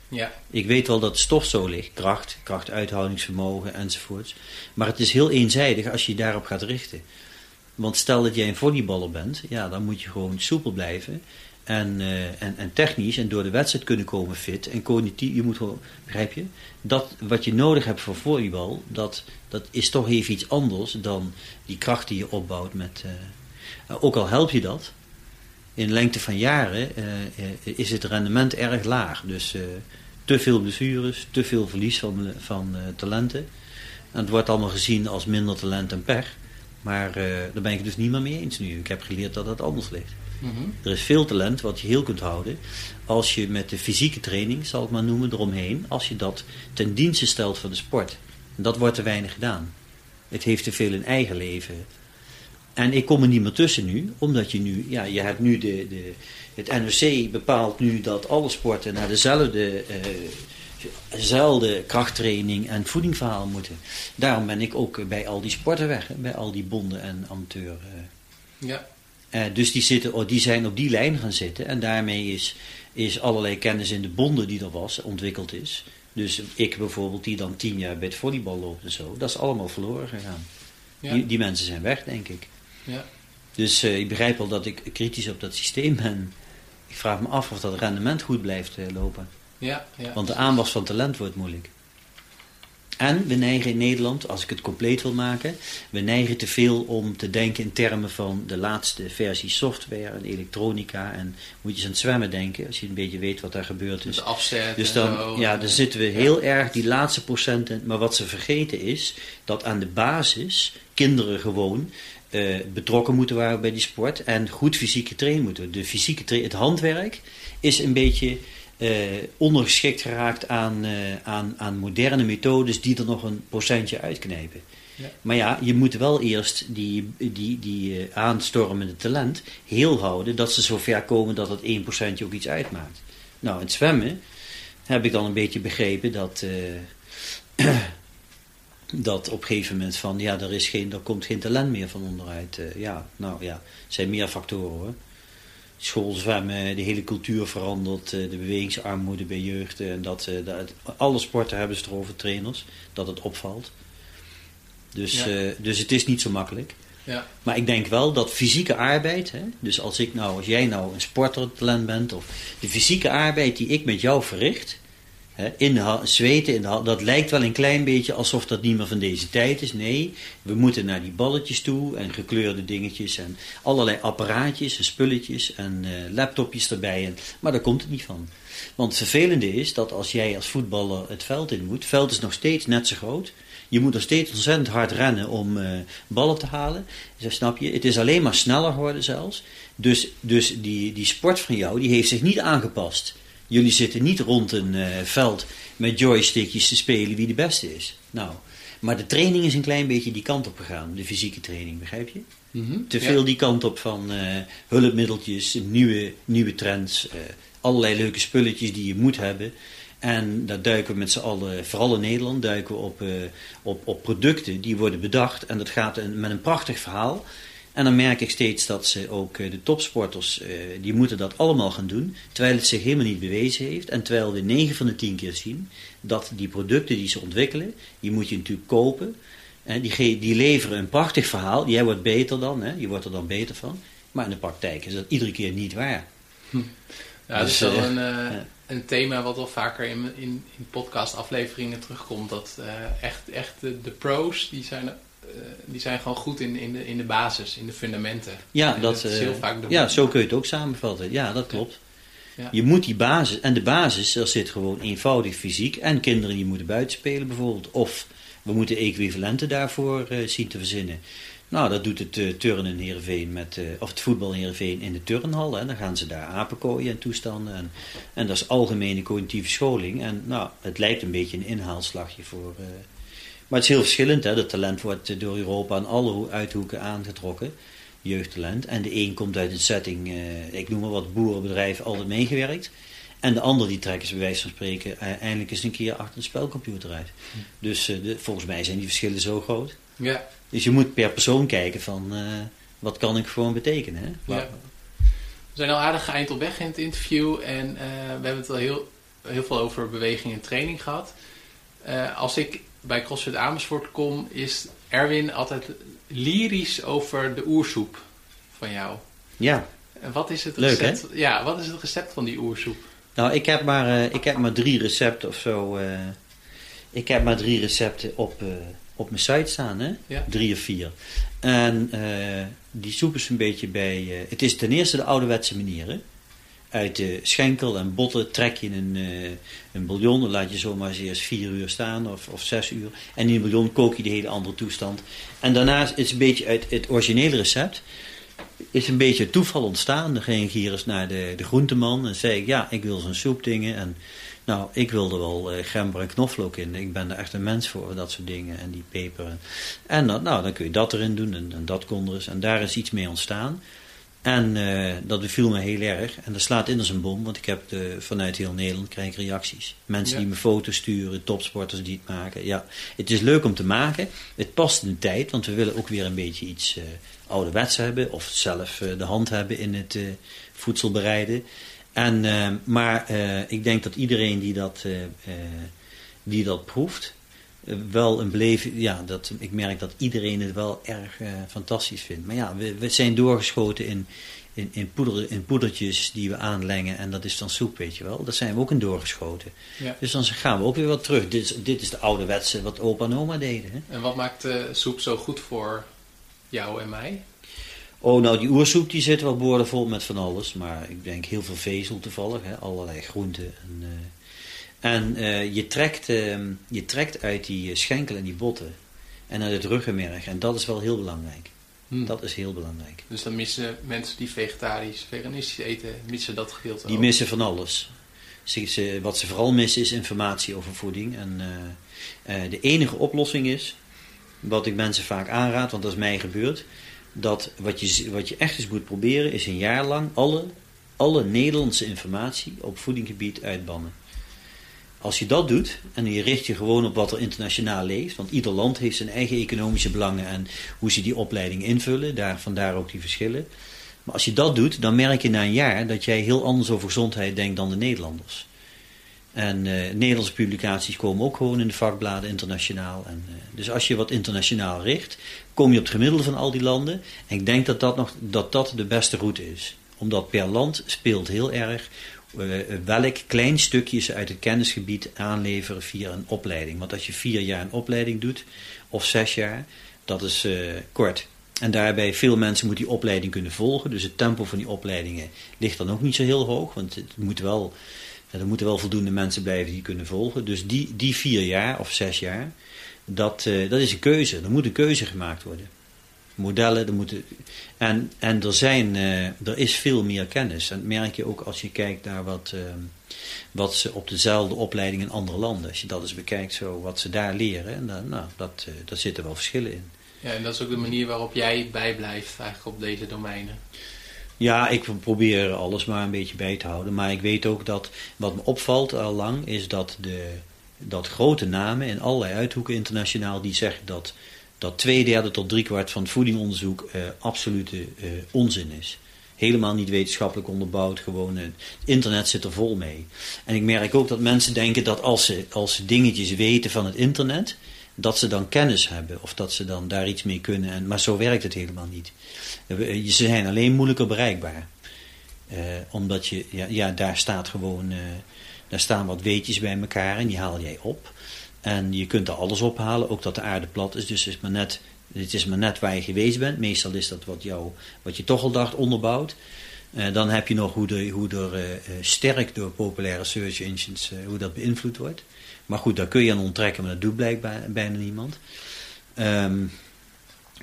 Ja. Ik weet wel dat stof zo ligt. Kracht, krachtuithoudingsvermogen enzovoorts. Maar het is heel eenzijdig als je je daarop gaat richten. Want stel dat jij een volleyballer bent, ja, dan moet je gewoon soepel blijven. En, uh, en, en technisch en door de wedstrijd kunnen komen fit. En cognitief, je moet gewoon, begrijp je? Dat wat je nodig hebt voor volleybal, dat, dat is toch even iets anders dan die kracht die je opbouwt met... Uh, ook al help je dat, in lengte van jaren uh, is het rendement erg laag. Dus te veel blessures, te veel verlies van, van talenten. En het wordt allemaal gezien als minder talent en pech. Maar daar ben ik dus niet meer mee eens nu. Ik heb geleerd dat dat anders ligt. Mhm. Er is veel talent wat je heel kunt houden. Als je met de fysieke training, zal ik maar noemen, eromheen. Als je dat ten dienste stelt van de sport. En dat wordt te weinig gedaan. Het heeft te veel een eigen leven. En ik kom er niet meer tussen nu. Omdat je nu, ja, je hebt nu de, de het NOC bepaalt nu dat alle sporten naar dezelfde... Dezelfde krachttraining en voedingverhaal moeten. Daarom ben ik ook bij al die sporten weg, bij al die bonden en amateur. Uh. Ja. Uh, dus die, zitten, oh, die zijn op die lijn gaan zitten. En daarmee is, is allerlei kennis in de bonden die er was, ontwikkeld is. Dus ik bijvoorbeeld, die dan tien jaar bij het volleybal loopt en zo. Dat is allemaal verloren gegaan. Ja. Die, die, mensen zijn weg, denk ik. Ja. Dus uh, ik begrijp wel dat ik kritisch op dat systeem ben. Ik vraag me af of dat rendement goed blijft uh, lopen. Ja, ja, Want de aanwas van talent wordt moeilijk. En we neigen in Nederland, als ik het compleet wil maken, we neigen te veel om te denken in termen van de laatste versie software en elektronica. En moet je eens aan het zwemmen denken, als je een beetje weet wat daar gebeurd is. Dus dan, ja, dan zitten we heel erg die laatste procenten. Maar wat ze vergeten is, dat aan de basis kinderen gewoon uh, betrokken moeten worden bij die sport en goed fysiek getraind moeten. De fysieke het handwerk is een beetje uh, ondergeschikt geraakt aan, uh, aan, aan moderne methodes die er nog een procentje uitknijpen. Ja. Maar ja, je moet wel eerst die, die, die uh, aanstormende talent heel houden dat ze zover komen dat het 1% ook iets uitmaakt. Nou, in het zwemmen heb ik dan een beetje begrepen dat, dat op een gegeven moment van ja, er, is geen, er komt geen talent meer van onderuit. ja, nou ja, er zijn meer factoren hoor schoolzwemmen, de hele cultuur verandert, eh, de bewegingsarmoede bij jeugd. En dat, eh, dat, alle sporten hebben ze erover, trainers, dat het opvalt. Dus, eh, dus het is niet zo makkelijk. Ja. Maar ik denk wel dat fysieke arbeid, hè, dus als, ik nou, als jij nou een sportertalent bent, of de fysieke arbeid die ik met jou verricht, in de zweten, dat lijkt wel een klein beetje alsof dat niet meer van deze tijd is. Nee, we moeten naar die balletjes toe en gekleurde dingetjes en allerlei apparaatjes en spulletjes en uh, laptopjes erbij. En, maar daar komt het niet van. Want het vervelende is dat als jij als voetballer het veld in moet, het veld is nog steeds net zo groot. Je moet nog steeds ontzettend hard rennen om uh, ballen te halen. Zo snap je? Het is alleen maar sneller geworden zelfs. Dus, dus die, die sport van jou, die heeft zich niet aangepast Jullie zitten niet rond een uh, veld met joystickjes te spelen wie de beste is. Nou, maar de training is een klein beetje die kant op gegaan. De fysieke training, begrijp je? Mm Te veel die kant op van uh, hulpmiddeltjes, nieuwe, nieuwe trends, uh, allerlei leuke spulletjes die je moet hebben. En daar duiken we met z'n allen, vooral in Nederland, duiken we op, op, op producten die worden bedacht. En dat gaat met een prachtig verhaal. En dan merk ik steeds dat ze ook eh, de topsporters, eh, die moeten dat allemaal gaan doen, terwijl het zich helemaal niet bewezen heeft. En terwijl we 9 van de 10 keer zien dat die producten die ze ontwikkelen, die moet je natuurlijk kopen. die, die leveren een prachtig verhaal, jij wordt beter dan, hè, je wordt er dan beter van. Maar in de praktijk is dat iedere keer niet waar. Hm. Ja, dat is dus, wel uh, een, een thema wat wel vaker in, in, in podcastafleveringen terugkomt. Dat echt, echt de, de pros, die zijn eh, die zijn gewoon goed in, in, de, in de basis, in de fundamenten. Ja, dat, is heel eh, vaak de ja zo kun je het ook samenvatten. Ja, dat klopt. Ja. Je moet die basis, en de basis, er zit gewoon eenvoudig fysiek. En kinderen die moeten buiten spelen bijvoorbeeld. Of we moeten equivalenten daarvoor uh, zien te verzinnen. Nou, dat doet het uh, turnen in Heerenveen met, uh, of het voetbal in Heerenveen in de turnhal. Hè. Dan gaan ze daar apenkooien en toestanden. En, en dat is algemene cognitieve scholing. En nou, het lijkt een beetje een inhaalslagje voor, maar het is heel verschillend. Hè? Dat talent wordt door Europa aan alle uithoeken aangetrokken. jeugdtalent. En de een komt uit een setting, uh, ik noem maar wat, boerenbedrijf, altijd meegewerkt. En de ander die trekken ze bij wijze van spreken eindelijk eens een keer achter een spelcomputer uit. Hm. Dus de, volgens mij zijn die verschillen zo groot. Ja. Dus je moet per persoon kijken van wat kan ik gewoon betekenen. Hè? Ja. We zijn al aardig eind op weg in het interview en we hebben het al heel, heel veel over beweging en training gehad. als ik bij CrossFit Amersfoort kom, is Erwin altijd lyrisch over de oersoep van jou. Ja. En wat is het recept? Leuk, hè? Ja, wat is het recept van die oersoep? Nou, ik heb maar, uh, ik heb maar drie recepten of zo. Uh, ik heb maar drie recepten op, uh, op mijn site staan, hè? Ja. Drie of vier. En die soep is een beetje bij. het is ten eerste de ouderwetse manier, hè? Uit de schenkel en botten trek je een, uh, een bouillon. Dan laat je zomaar eerst vier uur staan of, of zes uur. En in die bouillon kook je de hele andere toestand. En daarnaast is een beetje uit het originele recept. Is een beetje toeval ontstaan. Dan ging ik hier eens naar de, de groenteman en zei ik, ja, ik wil zo'n soepdingen. En nou, ik wilde wel uh, gember en knoflook in. Ik ben er echt een mens voor, dat soort dingen. En die peper. En nou, dan kun je dat erin doen en, en dat kon er eens. En daar is iets mee ontstaan. En uh, dat beviel me heel erg. En dat slaat in als een bom, want ik heb de, vanuit heel Nederland krijg ik reacties. Mensen die me foto's sturen, topsporters die het maken. Ja, het is leuk om te maken. Het past in de tijd, want we willen ook weer een beetje iets uh, ouderwets hebben. Of zelf uh, de hand hebben in het voedsel bereiden. En, maar ik denk dat iedereen die dat, die dat proeft, wel een beleving. Ja, dat, ik merk dat iedereen het wel erg uh, fantastisch vindt. Maar ja, we, we zijn doorgeschoten in, in, in, poeder, in poedertjes die we aanlengen. En dat is dan soep, weet je wel. Daar zijn we ook in doorgeschoten. Ja. Dus dan gaan we ook weer wat terug. Dit is, dit is de ouderwetse wat opa en oma deden. Hè? En wat maakt uh, soep zo goed voor jou en mij? Oh, nou die oersoep die zit wel boordevol met van alles. Maar ik denk heel veel vezel toevallig. Hè? Allerlei groenten en... Uh, en uh, je, trekt, uh, je trekt uit die schenkel en die botten en uit het ruggenmerg. En dat is wel heel belangrijk. Hmm. Dat is heel belangrijk. Dus dan missen mensen die vegetarisch, veganistisch eten, missen dat gedeelte Die missen van alles. Ze, wat ze vooral missen is informatie over voeding. En uh, de enige oplossing is, wat ik mensen vaak aanraad, want dat is mij gebeurd, dat wat je, wat je echt eens moet proberen is een jaar lang alle, alle Nederlandse informatie op voedinggebied uitbannen. Als je dat doet en je richt je gewoon op wat er internationaal leeft, want ieder land heeft zijn eigen economische belangen en hoe ze die opleiding invullen, daar, vandaar ook die verschillen. Maar als je dat doet, dan merk je na een jaar dat jij heel anders over gezondheid denkt dan de Nederlanders. En uh, Nederlandse publicaties komen ook gewoon in de vakbladen internationaal. En, uh, dus als je wat internationaal richt, kom je op het gemiddelde van al die landen. En ik denk dat dat, nog, dat, dat de beste route is. Omdat per land speelt heel erg welk klein stukje ze uit het kennisgebied aanleveren via een opleiding. Want als je vier jaar een opleiding doet, of zes jaar, dat is uh, kort. En daarbij, veel mensen moeten die opleiding kunnen volgen. Dus het tempo van die opleidingen ligt dan ook niet zo heel hoog. Want het moet wel, er moeten wel voldoende mensen blijven die kunnen volgen. Dus die, die vier jaar of zes jaar, dat, uh, dat is een keuze. Er moet een keuze gemaakt worden modellen. Er moeten, en, en er, zijn, uh, er is veel meer kennis. En dat merk je ook als je kijkt naar wat, uh, wat ze op dezelfde opleiding in andere landen. Als je dat eens bekijkt, zo, wat ze daar leren. En dan, nou, dat, uh, daar zitten wel verschillen in. Ja, en dat is ook de manier waarop jij bijblijft eigenlijk op deze domeinen. Ja, ik probeer alles maar een beetje bij te houden. Maar ik weet ook dat wat me opvalt al lang is dat, de, dat grote namen in allerlei uithoeken internationaal die zeggen dat dat twee derde tot drie kwart van het voedingonderzoek uh, absolute uh, onzin is. Helemaal niet wetenschappelijk onderbouwd, gewoon het internet zit er vol mee. En ik merk ook dat mensen denken dat als ze, als ze dingetjes weten van het internet, dat ze dan kennis hebben of dat ze dan daar iets mee kunnen. En, maar zo werkt het helemaal niet. Ze zijn alleen moeilijker bereikbaar. Omdat je, ja, ja, daar staat gewoon, daar staan wat weetjes bij elkaar en die haal jij op. En je kunt er alles ophalen, ook dat de aarde plat is. Dus het is maar net, het is maar net waar je geweest bent. Meestal is dat wat, jou, wat je toch al dacht onderbouwt. Uh, dan heb je nog hoe, de, hoe er uh, sterk door populaire search engines hoe dat beïnvloed wordt. Maar goed, daar kun je aan onttrekken, maar dat doet blijkbaar bijna niemand. Um,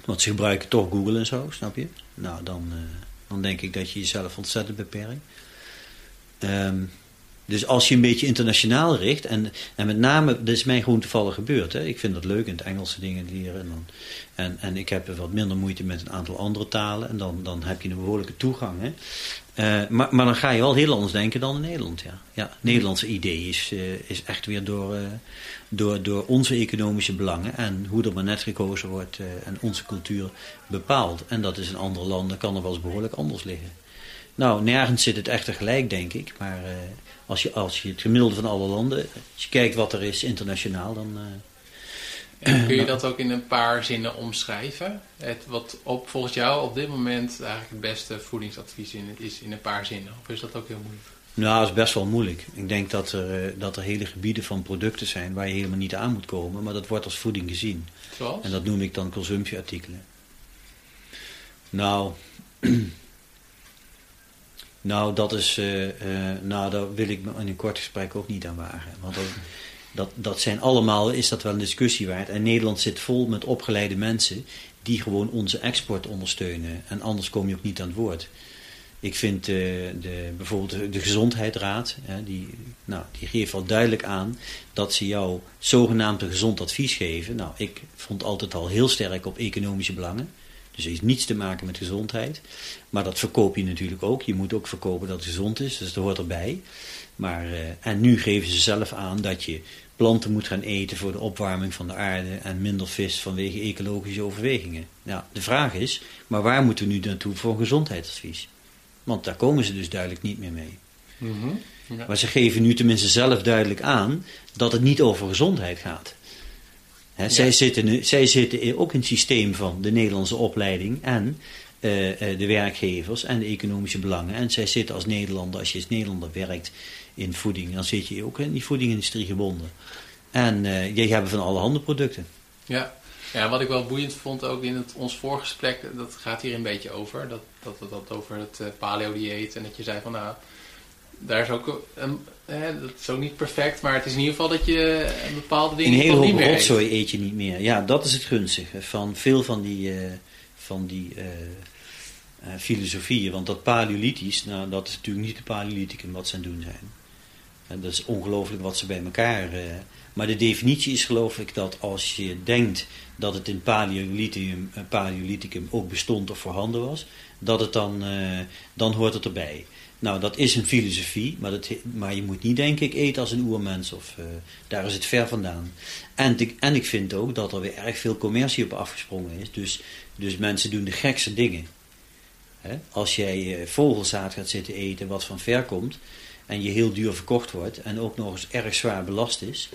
want ze gebruiken toch Google en zo, snap je? Nou, dan, dan denk ik dat je jezelf ontzettend beperkt. Um, Dus als je een beetje internationaal richt, en, en met name, dat is mij gewoon toevallig gebeurd. Hè. Ik vind dat leuk in het Engelse dingen leren. En, dan, en, en ik heb wat minder moeite met een aantal andere talen. En dan, dan heb je een behoorlijke toegang. Hè. Uh, maar, maar dan ga je wel heel anders denken dan in Nederland. Ja. Ja, Nederlandse idee is, uh, is echt weer door, uh, door, door onze economische belangen en hoe er maar net gekozen wordt en onze cultuur bepaald. En dat is in andere landen, kan er wel eens behoorlijk anders liggen. Nou, nergens zit het echter gelijk, denk ik. Maar als, je, als je het gemiddelde van alle landen, als je kijkt wat er is internationaal, dan en kun je dat ook in een paar zinnen omschrijven? Het, wat op, volgens jou op dit moment eigenlijk het beste voedingsadvies in, is in een paar zinnen? Of is dat ook heel moeilijk? Nou, dat is best wel moeilijk. Ik denk dat er, eh, dat er hele gebieden van producten zijn waar je helemaal niet aan moet komen, maar dat wordt als voeding gezien. Zoals? En dat noem ik dan consumptieartikelen. Nou, nou, dat is, uh, uh, nou, daar wil ik me in een kort gesprek ook niet aan wagen. Want dat, dat, dat zijn allemaal, is dat wel een discussie waard. En Nederland zit vol met opgeleide mensen die gewoon onze export ondersteunen. En anders kom je ook niet aan het woord. Ik vind uh, de, bijvoorbeeld de Gezondheidsraad, die, nou, die geeft al duidelijk aan dat ze jou zogenaamd een gezond advies geven. Nou, ik vond altijd al heel sterk op economische belangen. Dus het heeft niets te maken met gezondheid. Maar dat verkoop je natuurlijk ook. Je moet ook verkopen dat het gezond is, dus dat hoort erbij. Maar, uh, en nu geven ze zelf aan dat je planten moet gaan eten voor de opwarming van de aarde en minder vis vanwege ecologische overwegingen. Nou, de vraag is, maar waar moeten we nu naartoe voor gezondheidsadvies? Want daar komen ze dus duidelijk niet meer mee. Mm -hmm, ja. Maar ze geven nu tenminste zelf duidelijk aan dat het niet over gezondheid gaat. He, ja. zij, zitten, zij zitten ook in het systeem van de Nederlandse opleiding en uh, uh, de werkgevers en de economische belangen. En zij zitten als Nederlander, als je als Nederlander werkt, in voeding, dan zit je ook in die voedingindustrie gebonden. En uh, je hebt van alle handen producten. Ja. ja, wat ik wel boeiend vond ook in het, ons voorgesprek, dat gaat hier een beetje over. Dat, dat, dat, dat over het uh, paleo-dieet en dat je zei van nou, daar is ook een, eh, dat is ook niet perfect, maar het is in ieder geval dat je bepaalde dingen een hele meer rotzooi eet je niet meer. Ja, dat is het gunstige van veel van die, uh, van die uh, uh, filosofieën. Want dat paleolithisch, nou, dat is natuurlijk niet de paleolithicum wat ze aan het doen zijn. En dat is ongelooflijk wat ze bij elkaar. Maar de definitie is geloof ik dat als je denkt dat het in Paleolithicum, Paleolithicum ook bestond of voorhanden was, dat het dan, dan hoort het erbij. Nou, dat is een filosofie, maar, dat, maar je moet niet denken ik eet als een oermens of uh, daar is het ver vandaan. En, en ik vind ook dat er weer erg veel commercie op afgesprongen is. Dus, dus mensen doen de gekste dingen. Als jij vogelzaad gaat zitten eten wat van ver komt, en je heel duur verkocht wordt en ook nog eens erg zwaar belast is.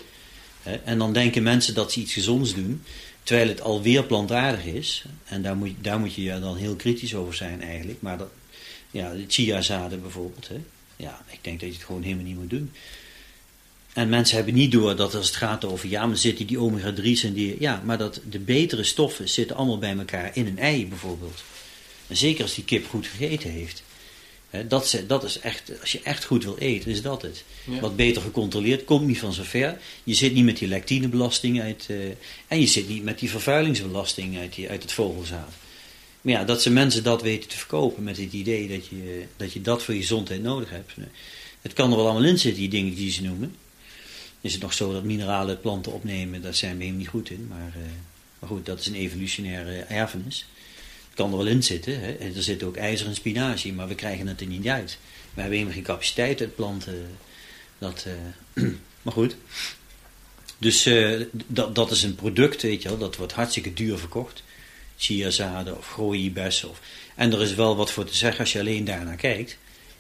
En dan denken mensen dat ze iets gezonds doen, terwijl het alweer plantaardig is. En daar moet, daar moet je dan heel kritisch over zijn eigenlijk. Maar dat, ja, de chiazaden bijvoorbeeld. Hè, ja, ik denk dat je het gewoon helemaal niet moet doen. En mensen hebben niet door dat als het gaat over, ja, maar zitten die omega-3's en die, ja, maar dat de betere stoffen zitten allemaal bij elkaar in een ei bijvoorbeeld. En zeker als die kip goed gegeten heeft. Dat, dat is echt, als je echt goed wil eten, is dat het. Ja. Wat beter gecontroleerd, komt niet van zo ver. Je zit niet met die lectinebelasting uit, uh, en je zit niet met die vervuilingsbelasting uit, die, uit het vogelzaad. Maar ja, dat ze mensen dat weten te verkopen met het idee dat je, dat je dat voor je gezondheid nodig hebt. Het kan er wel allemaal in zitten, die dingen die ze noemen. Is het nog zo dat mineralen planten opnemen, daar zijn we helemaal niet goed in. Maar, uh, maar goed, dat is een evolutionaire erfenis kan er wel in zitten. Hè. Er zit ook ijzer en spinazie, maar we krijgen het er niet uit. We hebben helemaal geen capaciteit uit planten. Dat, uh, maar goed. Dus uh, dat, dat is een product, weet je wel, dat wordt hartstikke duur verkocht. Chiazaden of gooibessen. Of, en er is wel wat voor te zeggen als je alleen daarnaar kijkt.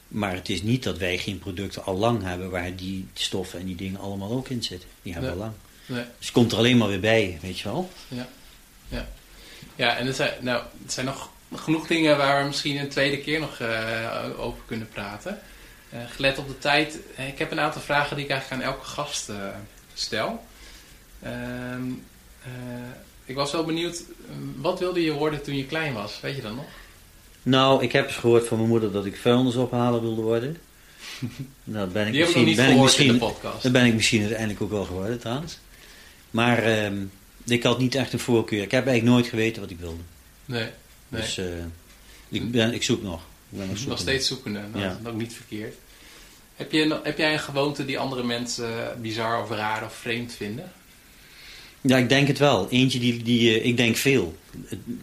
Maar het is niet dat wij geen producten al lang hebben waar die stoffen en die dingen allemaal ook in zitten. Die hebben we al lang. Nee. Dus het komt er alleen maar weer bij, weet je wel. Ja, ja. Ja, en er zijn, nou, er zijn nog genoeg dingen waar we misschien een tweede keer nog uh, over kunnen praten. Uh, gelet op de tijd, eh, ik heb een aantal vragen die ik eigenlijk aan elke gast uh, stel. Ehm, ik was wel benieuwd, wat wilde je worden toen je klein was? Weet je dat nog? Nou, ik heb eens gehoord van mijn moeder dat ik vuilnisophalen wilde worden. Nou, dat ben ik Die misschien, niet ben ik misschien, in de podcast. Dat ben ik misschien uiteindelijk ook wel geworden trouwens. Maar... Ehm, ik had niet echt een voorkeur. Ik heb eigenlijk nooit geweten wat ik wilde. Nee. nee. Dus uh, ik, ben, ik zoek nog. Ik ben nog, nog steeds zoekende. Nou, ja. Dat is ook niet verkeerd. Heb, je, heb jij een gewoonte die andere mensen bizar of raar of vreemd vinden? Ja, ik denk het wel. Eentje die, die ik denk veel.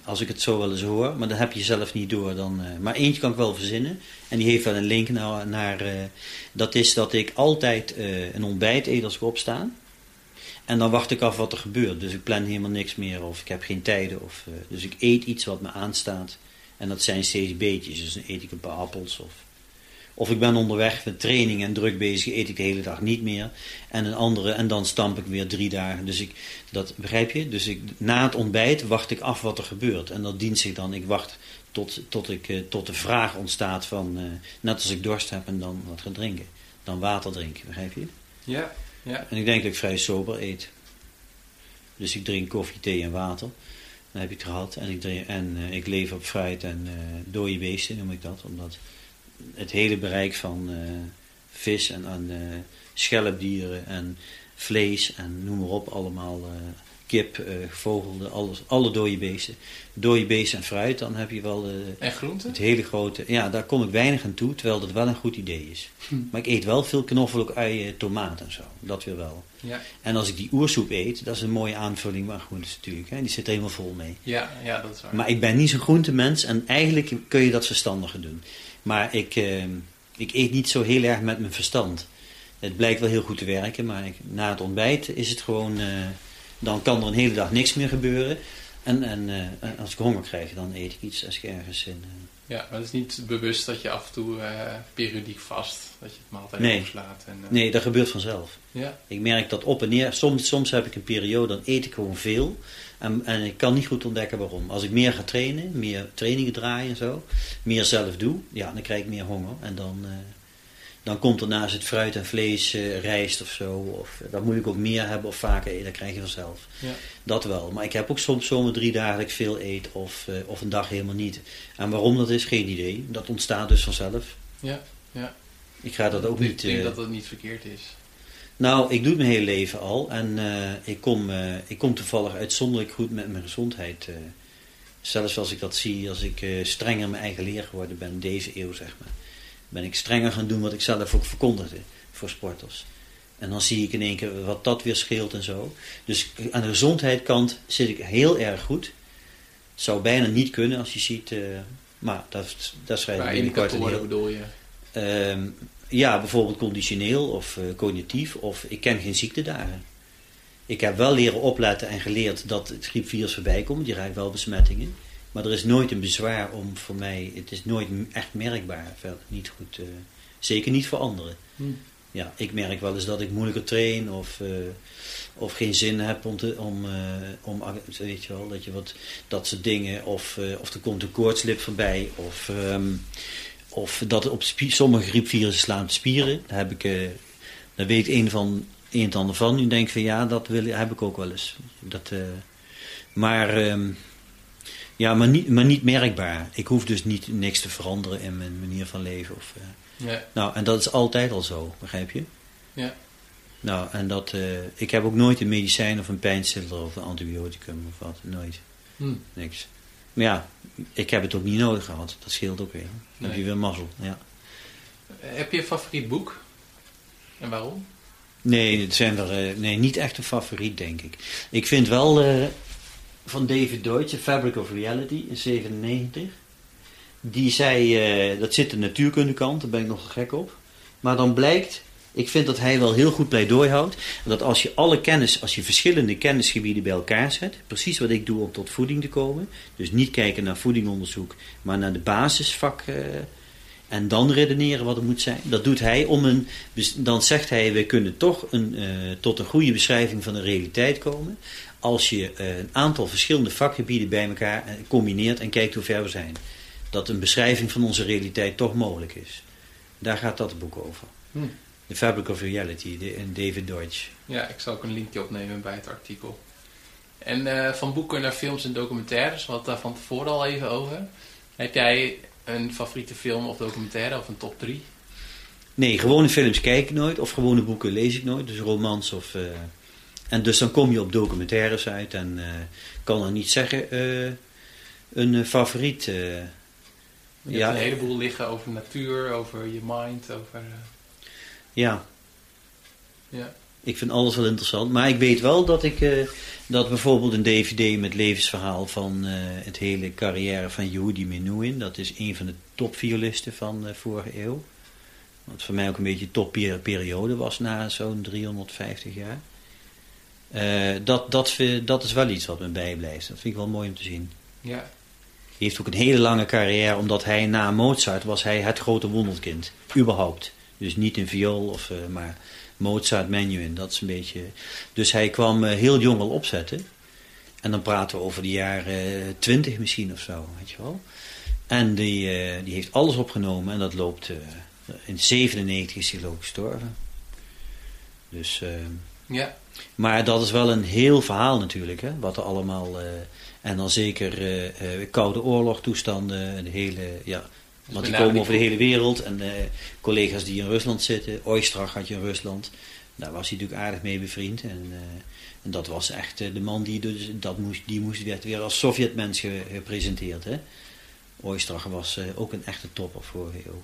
Als ik het zo wel eens hoor, maar dan heb je zelf niet door. Dan, maar eentje kan ik wel verzinnen. En die heeft wel een link naar... naar dat is dat ik altijd een ontbijt eet als ik opsta. En dan wacht ik af wat er gebeurt. Dus ik plan helemaal niks meer of ik heb geen tijden. Of, dus ik eet iets wat me aanstaat. En dat zijn steeds beetjes. Dus dan eet ik een paar appels. Of, of ik ben onderweg met training en druk bezig, eet ik de hele dag niet meer. En een andere, en dan stamp ik weer drie dagen. Dus ik, dat begrijp je? Dus ik, na het ontbijt wacht ik af wat er gebeurt. En dat dient zich dan, ik wacht tot, tot, ik, uh, tot de vraag ontstaat van, uh, net als ik dorst heb en dan wat ga drinken. Dan water drinken, begrijp je? Ja. Ja. En ik denk dat ik vrij sober eet. Dus ik drink koffie, thee en water. Dan heb ik het gehad. En ik, drink, en, uh, ik leef op fruit en uh, dode beesten noem ik dat. Omdat het hele bereik van uh, vis en, en schelpdieren en vlees en noem maar op allemaal kip, uh, vogelde, alles, alle dode beesten. Dode beesten en fruit, dan heb je wel en groenten? het hele grote. Ja, daar kom ik weinig aan toe, terwijl dat wel een goed idee is. Hm. Maar ik eet wel veel knoflook, uien, tomaat en zo. Dat weer wel. Ja. En als ik die oersoep eet, dat is een mooie aanvulling van groenten natuurlijk. Hè? Die zit er helemaal vol mee. Ja, ja, dat is waar. Maar ik ben niet zo'n groentemens en eigenlijk kun je dat verstandiger doen. Maar ik, uh, ik eet niet zo heel erg met mijn verstand. Het blijkt wel heel goed te werken, maar ik, na het ontbijt is het gewoon dan kan er een hele dag niks meer gebeuren. En, en uh, als ik honger krijg, dan eet ik iets als ik ergens in... Ja, maar het is niet bewust dat je af en toe periodiek vast, dat je het maaltijd nee. overslaat. En, Nee, dat gebeurt vanzelf. Ja. Ik merk dat op en neer. Soms, soms heb ik een periode, dan eet ik gewoon veel. En, en ik kan niet goed ontdekken waarom. Als ik meer ga trainen, meer trainingen draaien en zo, meer zelf doe, ja, dan krijg ik meer honger. En dan dan komt er naast het fruit en vlees uh, rijst of zo. Of, uh, dat moet ik ook meer hebben of vaker eten. Dat krijg je vanzelf. Ja. Dat wel. Maar ik heb ook soms zomaar drie dagen ik veel eet of, uh, of een dag helemaal niet. En waarom dat is, geen idee. Dat ontstaat dus vanzelf. Ja, ja. Ik ga dat ook ik niet... Ik denk dat dat niet verkeerd is. Nou, ik doe het mijn hele leven al. En ik, kom, ik kom toevallig uitzonderlijk goed met mijn gezondheid. zelfs als ik dat zie, als ik strenger mijn eigen leer geworden ben, deze eeuw zeg maar ben ik strenger gaan doen wat ik zelf ook verkondigde voor sporters. En dan zie ik in één keer wat dat weer scheelt en zo. Dus aan de gezondheidskant zit ik heel erg goed. Het zou bijna niet kunnen als je ziet, maar dat, dat schrijf ik binnenkort heel... bedoel je? Uh, ja, bijvoorbeeld conditioneel of uh, cognitief of ik ken geen ziektedagen. Ik heb wel leren opletten en geleerd dat het griepvirus voorbij komt. Die rijdt wel besmettingen. Maar er is nooit een bezwaar om voor mij, het is nooit echt merkbaar. Niet goed, uh, zeker niet voor anderen. Hmm. Ja, ik merk wel eens dat ik moeilijker train of, uh, of geen zin heb om, te, om, uh, om weet je wel, dat, je wat, dat soort dingen. Of, of er komt een koortslip voorbij. Of, um, of dat op sommige griepvirussen slaan de spieren. Daar, heb ik, daar weet een van een en ander van. Nu denk ik van ja, dat wil, heb ik ook wel eens. Dat, maar... Um, ja, maar niet, maar niet merkbaar. Ik hoef dus niet niks te veranderen in mijn manier van leven. Of, uh, ja. Nou, en dat is altijd al zo, begrijp je? Ja. Nou, en dat, ik heb ook nooit een medicijn of een pijnstiller of een antibioticum of wat, nooit. Hmm. Niks. Maar ja, ik heb het ook niet nodig gehad. Dat scheelt ook weer. Dan heb je weer mazzel, ja. Heb je een favoriet boek? En waarom? Nee, het zijn er, uh, nee, niet echt een favoriet, denk ik. Ik vind wel van David Deutsch, Fabric of Reality, in 97. Die zei, uh, dat zit de natuurkundekant, daar ben ik nog gek op. Maar dan blijkt, ik vind dat hij wel heel goed pleidooi houdt. Dat als je alle kennis, als je verschillende kennisgebieden bij elkaar zet. Precies wat ik doe om tot voeding te komen. Dus niet kijken naar voedingonderzoek, maar naar de basisvak. Uh, en dan redeneren wat het moet zijn. Dat doet hij om een. Dan zegt hij: we kunnen toch een, uh, tot een goede beschrijving van de realiteit komen. Als je uh, een aantal verschillende vakgebieden bij elkaar combineert en kijkt hoe ver we zijn. Dat een beschrijving van onze realiteit toch mogelijk is. Daar gaat dat boek over. Hm. The Fabric of Reality, de, en David Deutsch. Ja, ik zal ook een linkje opnemen bij het artikel. En uh, van boeken naar films en documentaires, we hadden daar van tevoren al even over. Heb jij een favoriete film of documentaire of een top 3? Nee, gewone films kijk ik nooit. Of gewone boeken lees ik nooit. Dus romans of... Uh, en dus dan kom je op documentaires uit. En uh, kan dan niet zeggen... Een favoriet... je ja, hebt een heleboel liggen over natuur, over je mind, over... Ja. Ja. Ik vind alles wel interessant. Maar ik weet wel dat ik... eh, dat bijvoorbeeld een dvd met levensverhaal van eh, het hele carrière van Yehudi Menuhin. Dat is een van de topviolisten van de vorige eeuw. Wat voor mij ook een beetje een topperiode was na zo'n 350 jaar. Eh, dat, dat, dat is wel iets wat me bijblijft. Dat vind ik wel mooi om te zien. Ja. Hij heeft ook een hele lange carrière, omdat hij na Mozart was hij het grote wonderkind. Überhaupt. Dus niet in viool, of, eh, maar Mozart, Menuhin, dat is een beetje... Dus hij kwam eh, heel jong al opzetten. En dan praten we over de jaren twintig misschien of zo, weet je wel. En die, eh, die heeft alles opgenomen en dat loopt... in 97 is hij ook gestorven. Dus... eh, Ja. maar dat is wel een heel verhaal natuurlijk, hè, wat er allemaal... en dan zeker Koude Oorlog toestanden, de hele... Ja, want die komen over de hele wereld. En eh, collega's die in Rusland zitten. Oistrach had je in Rusland. Daar was hij natuurlijk aardig mee bevriend. En, eh, en dat was echt eh, de man die, dus, dat moest, die moest werd weer als Sovjetmens ge- gepresenteerd. Hè. Oistrach was ook een echte topper vorige eeuw.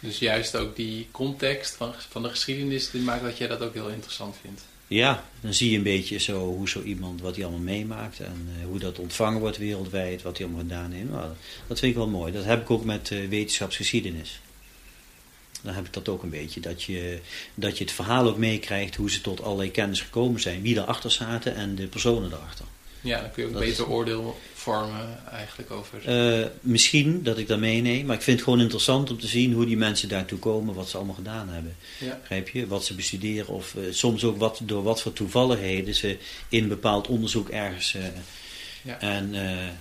Dus juist ook die context van, van de geschiedenis, die maakt dat jij dat ook heel interessant vindt. Ja, dan zie je een beetje zo hoe zo iemand, wat hij allemaal meemaakt en eh, hoe dat ontvangen wordt wereldwijd, wat hij allemaal gedaan heeft. Nou, dat vind ik wel mooi. Dat heb ik ook met eh, wetenschapsgeschiedenis. Dan heb ik dat ook een beetje, dat je, dat je het verhaal ook meekrijgt hoe ze tot allerlei kennis gekomen zijn, wie erachter zaten en de personen erachter. Ja, dan kun je ook Dat beter is- oordeel vormen eigenlijk over... Eh, misschien dat ik dat meeneem, maar ik vind het gewoon interessant om te zien hoe die mensen daartoe komen, wat ze allemaal gedaan hebben. ja. Je? Wat ze bestuderen of eh, soms ook wat, door wat voor toevalligheden ze in een bepaald onderzoek ergens. eh, Ja. en,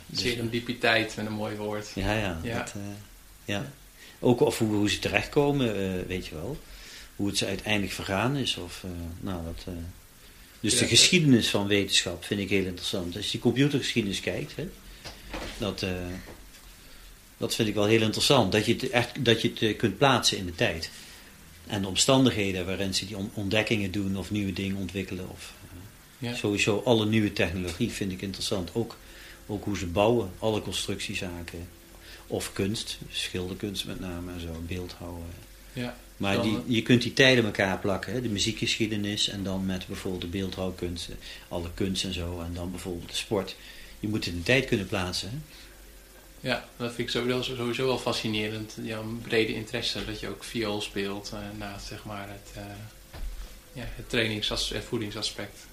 dus- Serendipiteit met een mooi woord. ja, ja. Ja. Dat, ja. Ook of hoe, hoe ze terechtkomen, weet je wel. Hoe het ze uiteindelijk vergaan is. Of, nou, dat. Dus de geschiedenis van wetenschap vind ik heel interessant. Als je die computergeschiedenis kijkt, hè, dat, eh, dat vind ik wel heel interessant. Dat je het, echt, dat je het eh, kunt plaatsen in de tijd. En de omstandigheden waarin ze die on- ontdekkingen doen of nieuwe dingen ontwikkelen. Of, eh, Ja. Sowieso alle nieuwe technologie vind ik interessant. Ook, ook hoe ze bouwen, alle constructiezaken. Of kunst, schilderkunst met name en zo, beeldhouwen. Ja. Maar die, je kunt die tijden elkaar plakken. Hè? De muziekgeschiedenis en dan met bijvoorbeeld de beeldhouwkunst, alle kunst en zo. En dan bijvoorbeeld de sport. Je moet het in de tijd kunnen plaatsen. Hè? Ja, dat vind ik sowieso, sowieso wel fascinerend. Jouw brede interesse dat je ook viool speelt eh, naast zeg maar het, eh ja, het trainings- en voedingsaspect.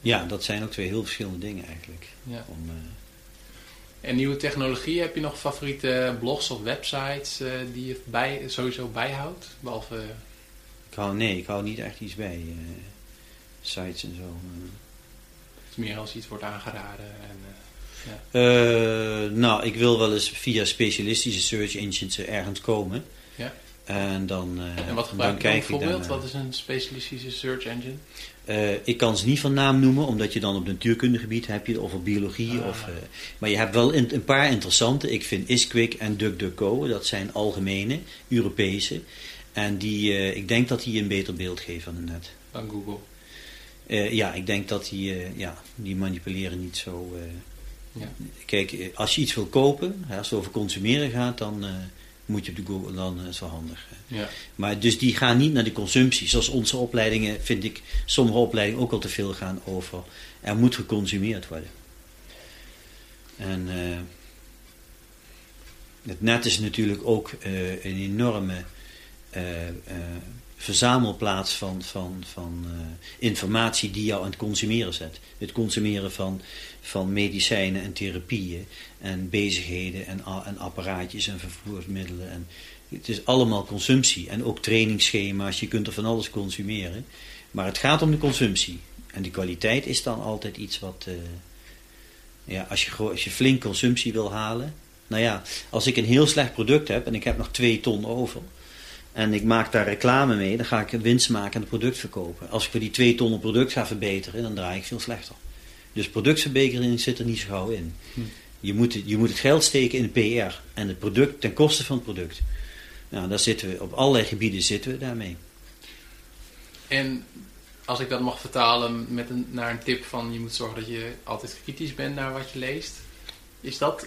Ja, dat zijn ook twee heel verschillende dingen eigenlijk. Ja. Om, eh, En nieuwe technologie, heb je nog favoriete blogs of websites eh, die je bij, sowieso bijhoudt? Behalve, ik hou, nee, ik hou niet echt iets bij. eh, sites en zo. het is meer als iets wordt aangeraden. En, eh, Eh, nou, ik wil wel eens via specialistische search engines ergens komen. En dan, en wat gebruik je dan kijk ik bijvoorbeeld? daarnaar. Wat is een specialistische search engine? Eh, ik kan ze niet van naam noemen, omdat je dan op natuurkundegebied heb je, of op biologie. Ah. Of, eh, maar je hebt wel een, een paar interessante. Ik vind ISQuick en DuckDuckGo, dat zijn algemene, Europese. En die, ik denk dat die een beter beeld geven van het net. Dan Google. Ja, ik denk dat die, ja, die manipuleren niet zo. Ja. Kijk, als je iets wil kopen, als het over consumeren gaat, dan moet je op de Google, dan is wel handig. Ja. Maar dus die gaan niet naar de consumptie. Zoals onze opleidingen, vind ik, sommige opleidingen ook al te veel gaan over. Er moet geconsumeerd worden. En eh, het net is natuurlijk ook eh, een enorme eh, verzamelplaats van, van, van informatie die jou aan het consumeren zet. Het consumeren van, van medicijnen en therapieën en bezigheden en, en apparaatjes en vervoersmiddelen. En het is allemaal consumptie en ook trainingsschema's. Je kunt er van alles consumeren. Maar het gaat om de consumptie. En de kwaliteit is dan altijd iets wat... eh, ja, als je, als je flink consumptie wil halen... Nou ja, als ik een heel slecht product heb en ik heb nog twee ton over... en ik maak daar reclame mee, dan ga ik winst maken en het product verkopen. Als ik voor die twee ton een product ga verbeteren, dan draai ik veel slechter. Dus productverbetering zit er niet zo gauw in. Hm. Je, moet, het- je moet het geld steken in de PR en het product ten koste van het product. Nou, daar zitten we, op allerlei gebieden zitten we daarmee. En als ik dat mag vertalen met een, naar een tip van je moet zorgen dat je altijd kritisch bent naar wat je leest. Is dat,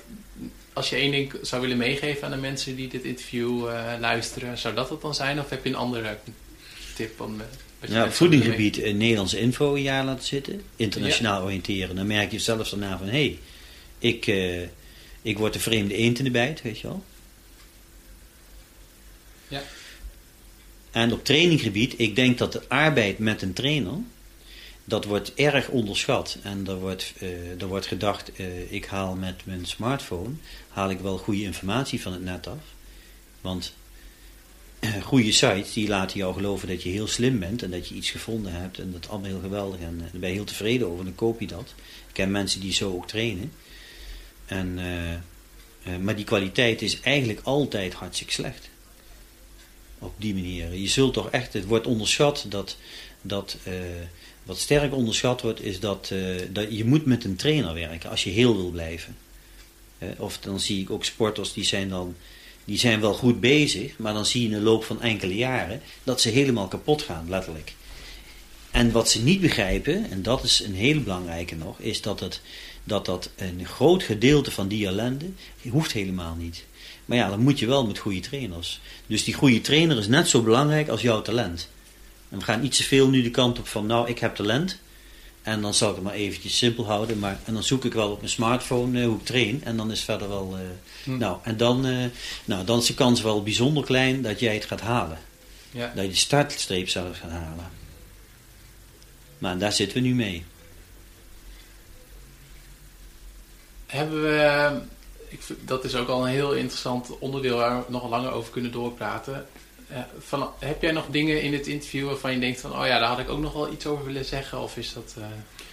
als je één ding zou willen meegeven aan de mensen die dit interview eh, luisteren, zou dat het dan zijn? Of heb je een andere tip? Van, uh, ja, op voedingsgebied uh, Nederlandse info een jaar laten zitten. Internationaal oriënteren. Dan merk je zelfs daarna van... hé, hey, ik, uh, ik word de vreemde eend in de bijt, weet je wel. Ja. En op traininggebied, ik denk dat de arbeid met een trainer dat wordt erg onderschat. En er wordt, uh, er wordt gedacht, uh, ik haal met mijn smartphone, haal ik wel goede informatie van het net af. Want goede sites, die laten jou geloven dat je heel slim bent en dat je iets gevonden hebt en dat allemaal heel geweldig en daar ben je heel tevreden over, dan koop je dat. Ik ken mensen die zo ook trainen. En, maar die kwaliteit is eigenlijk altijd hartstikke slecht. Op die manier. Je zult toch echt, het wordt onderschat dat, dat wat sterk onderschat wordt, is dat, dat je moet met een trainer werken als je heel wil blijven. Of dan zie ik ook sporters die zijn dan die zijn wel goed bezig, maar dan zie je in de loop van enkele jaren dat ze helemaal kapot gaan, letterlijk. En wat ze niet begrijpen, en dat is een hele belangrijke nog, is dat, het, dat dat een groot gedeelte van die ellende hoeft helemaal niet. Maar ja, dan moet je wel met goede trainers. Dus die goede trainer is net zo belangrijk als jouw talent. En we gaan iets te veel nu de kant op van, nou, ik heb talent. En dan zal ik het maar eventjes simpel houden. Maar, en dan zoek ik wel op mijn smartphone uh, hoe ik train. En dan is verder wel... Uh, Nou, en dan, uh, nou, dan is de kans wel bijzonder klein dat jij het gaat halen. Ja. Dat je de startstreep zelf gaat halen. Maar daar zitten we nu mee. Hebben we... Ik, dat is ook al een heel interessant onderdeel waar we nog langer over kunnen doorpraten. Eh, van, heb jij nog dingen in het interview waarvan je denkt van, oh ja, daar had ik ook nog wel iets over willen zeggen? Of is dat uh,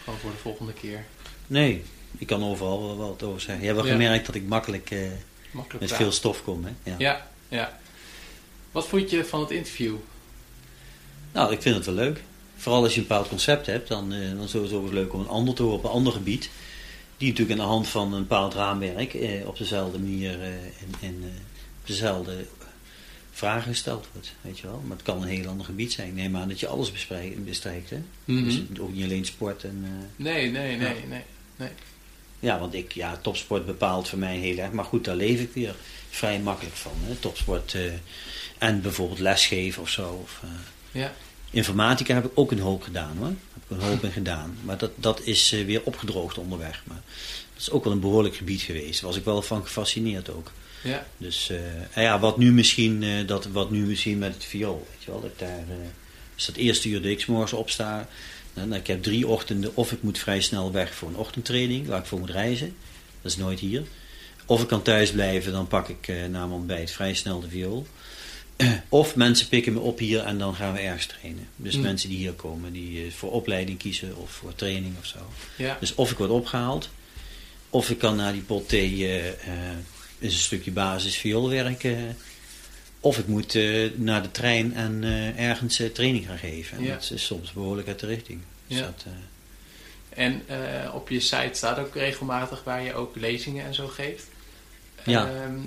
gewoon voor de volgende keer? Nee, ik kan overal wel wat over zeggen. Je hebt wel gemerkt dat ik makkelijk, uh, makkelijk met veel stof kom. Hè? Ja. ja. Ja, Wat vond je van het interview? Nou, ik vind het wel leuk. Vooral als je een bepaald concept hebt, dan, dan is het sowieso leuk om een ander te horen op een ander gebied. Die natuurlijk aan de hand van een bepaald raamwerk op dezelfde manier in, in op dezelfde vragen gesteld wordt, weet je wel. Maar het kan een heel ander gebied zijn. Neem aan dat je alles bestrijkt, hè. Mm dus ook niet alleen sport en... Uh, nee, nee, nee, nee, nee. Ja, want ik, ja, topsport bepaalt voor mij heel erg. Maar goed, daar leef ik weer vrij makkelijk van, hè. Topsport uh, en bijvoorbeeld lesgeven of zo. Of, uh, ja. Informatica heb ik ook een hoop gedaan, hoor. Een hoop in gedaan. Maar dat, dat is weer opgedroogd onderweg. Maar dat is ook wel een behoorlijk gebied geweest. Daar was ik wel van gefascineerd ook. Ja. Dus uh, ja, wat nu misschien, uh, dat, wat nu misschien met het viool, weet je wel, dat daar, uh, is dat eerste uur dat ik morgens opsta. Nou, ik heb drie ochtenden, of ik moet vrij snel weg voor een ochtendtraining, waar ik voor moet reizen. Dat is nooit hier. Of ik kan thuis blijven, dan pak ik na mijn ontbijt vrij snel de viool. Of mensen pikken me op hier en dan gaan we ergens trainen. Dus mm. mensen die hier komen, die voor opleiding kiezen of voor training of zo. Ja. Dus of ik word opgehaald, of ik kan naar die pot thee is een stukje basis vioolwerk. of ik moet uh, naar de trein en ergens training gaan geven. En dat is soms behoorlijk uit de richting. Dus ja. dat, en op je site staat ook regelmatig waar je ook lezingen en zo geeft. Ja. Ehm,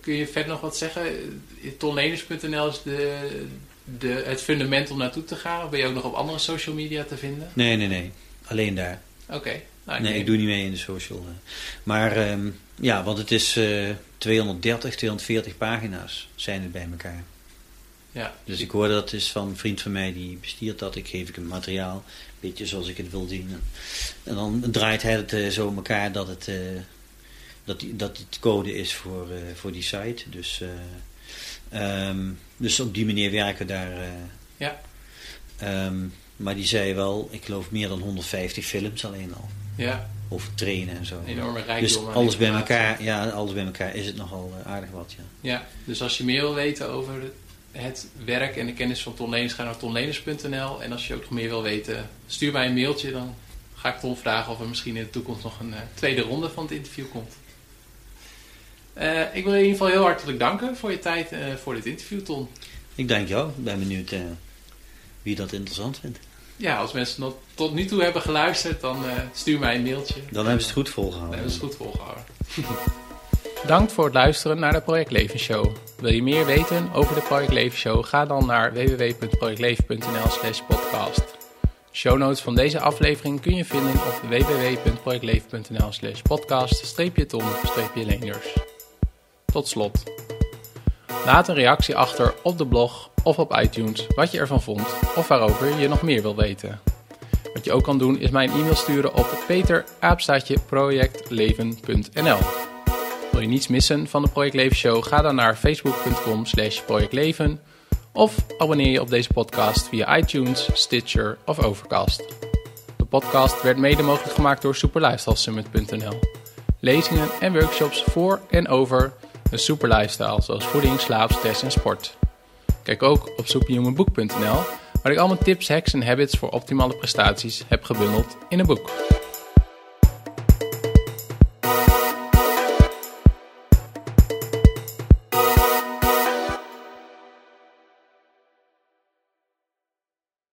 kun je verder nog wat zeggen? Tonleners.nl is de, de, het fundament om naartoe te gaan? Of ben je ook nog op andere social media te vinden? Nee, nee, nee. Alleen daar. Oké. Nou, nee, ik doe niet mee in de social. Maar um, ja, want het is uh, 230, 240 pagina's zijn het bij elkaar. Ja. Dus ik hoorde dat is van een vriend van mij die bestiert dat. Ik geef ik hem materiaal, een beetje zoals ik het wil zien. En dan draait hij het uh, zo elkaar dat het, uh, dat, die, dat het code is voor, uh, voor die site. Dus, um, dus op die manier werken daar. ja. Um, maar die zei wel, ik geloof meer dan 150 films alleen al. Ja. Over trainen en zo. Enorme rijkdom. Dus alles bij elkaar, ja, alles bij elkaar is het nogal aardig wat, ja. Ja, dus als je meer wil weten over het werk en de kennis van Ton Leners, ga naar tonleners.nl. En als je ook nog meer wil weten, stuur mij een mailtje. Dan ga ik Ton vragen of er misschien in de toekomst nog een tweede ronde van het interview komt. Uh, ik wil in ieder geval heel hartelijk danken voor je tijd voor dit interview, Ton. Ik dank jou. Ik ben benieuwd wie dat interessant vindt. Ja, als mensen nog tot nu toe hebben geluisterd, dan uh, stuur mij een mailtje. Dan hebben ze het goed volgehouden. Dan hebben ze het goed volgehouden. Bedankt voor het luisteren naar de Project Leven Show. Wil je meer weten over de Project Leven Show? Ga dan naar www.projectleven.nl slash podcast. Show notes van deze aflevering kun je vinden op www.projectleven.nl slash podcast Tot slot. Laat een reactie achter op de blog of op iTunes wat je ervan vond of waarover je nog meer wil weten. Wat je ook kan doen is mij een e-mail sturen op peteraapstaatjeprojectleven.nl Wil je niets missen van de Project Leven Show? Ga dan naar facebook.com slash projectleven of abonneer je op deze podcast via iTunes, Stitcher of Overcast. De podcast werd mede mogelijk gemaakt door superlifestylesummit.nl Lezingen en workshops voor en over een super lifestyle zoals voeding, slaap, stress en sport. Kijk ook op superhumanboek.nl waar ik al mijn tips, hacks en habits voor optimale prestaties heb gebundeld in een boek.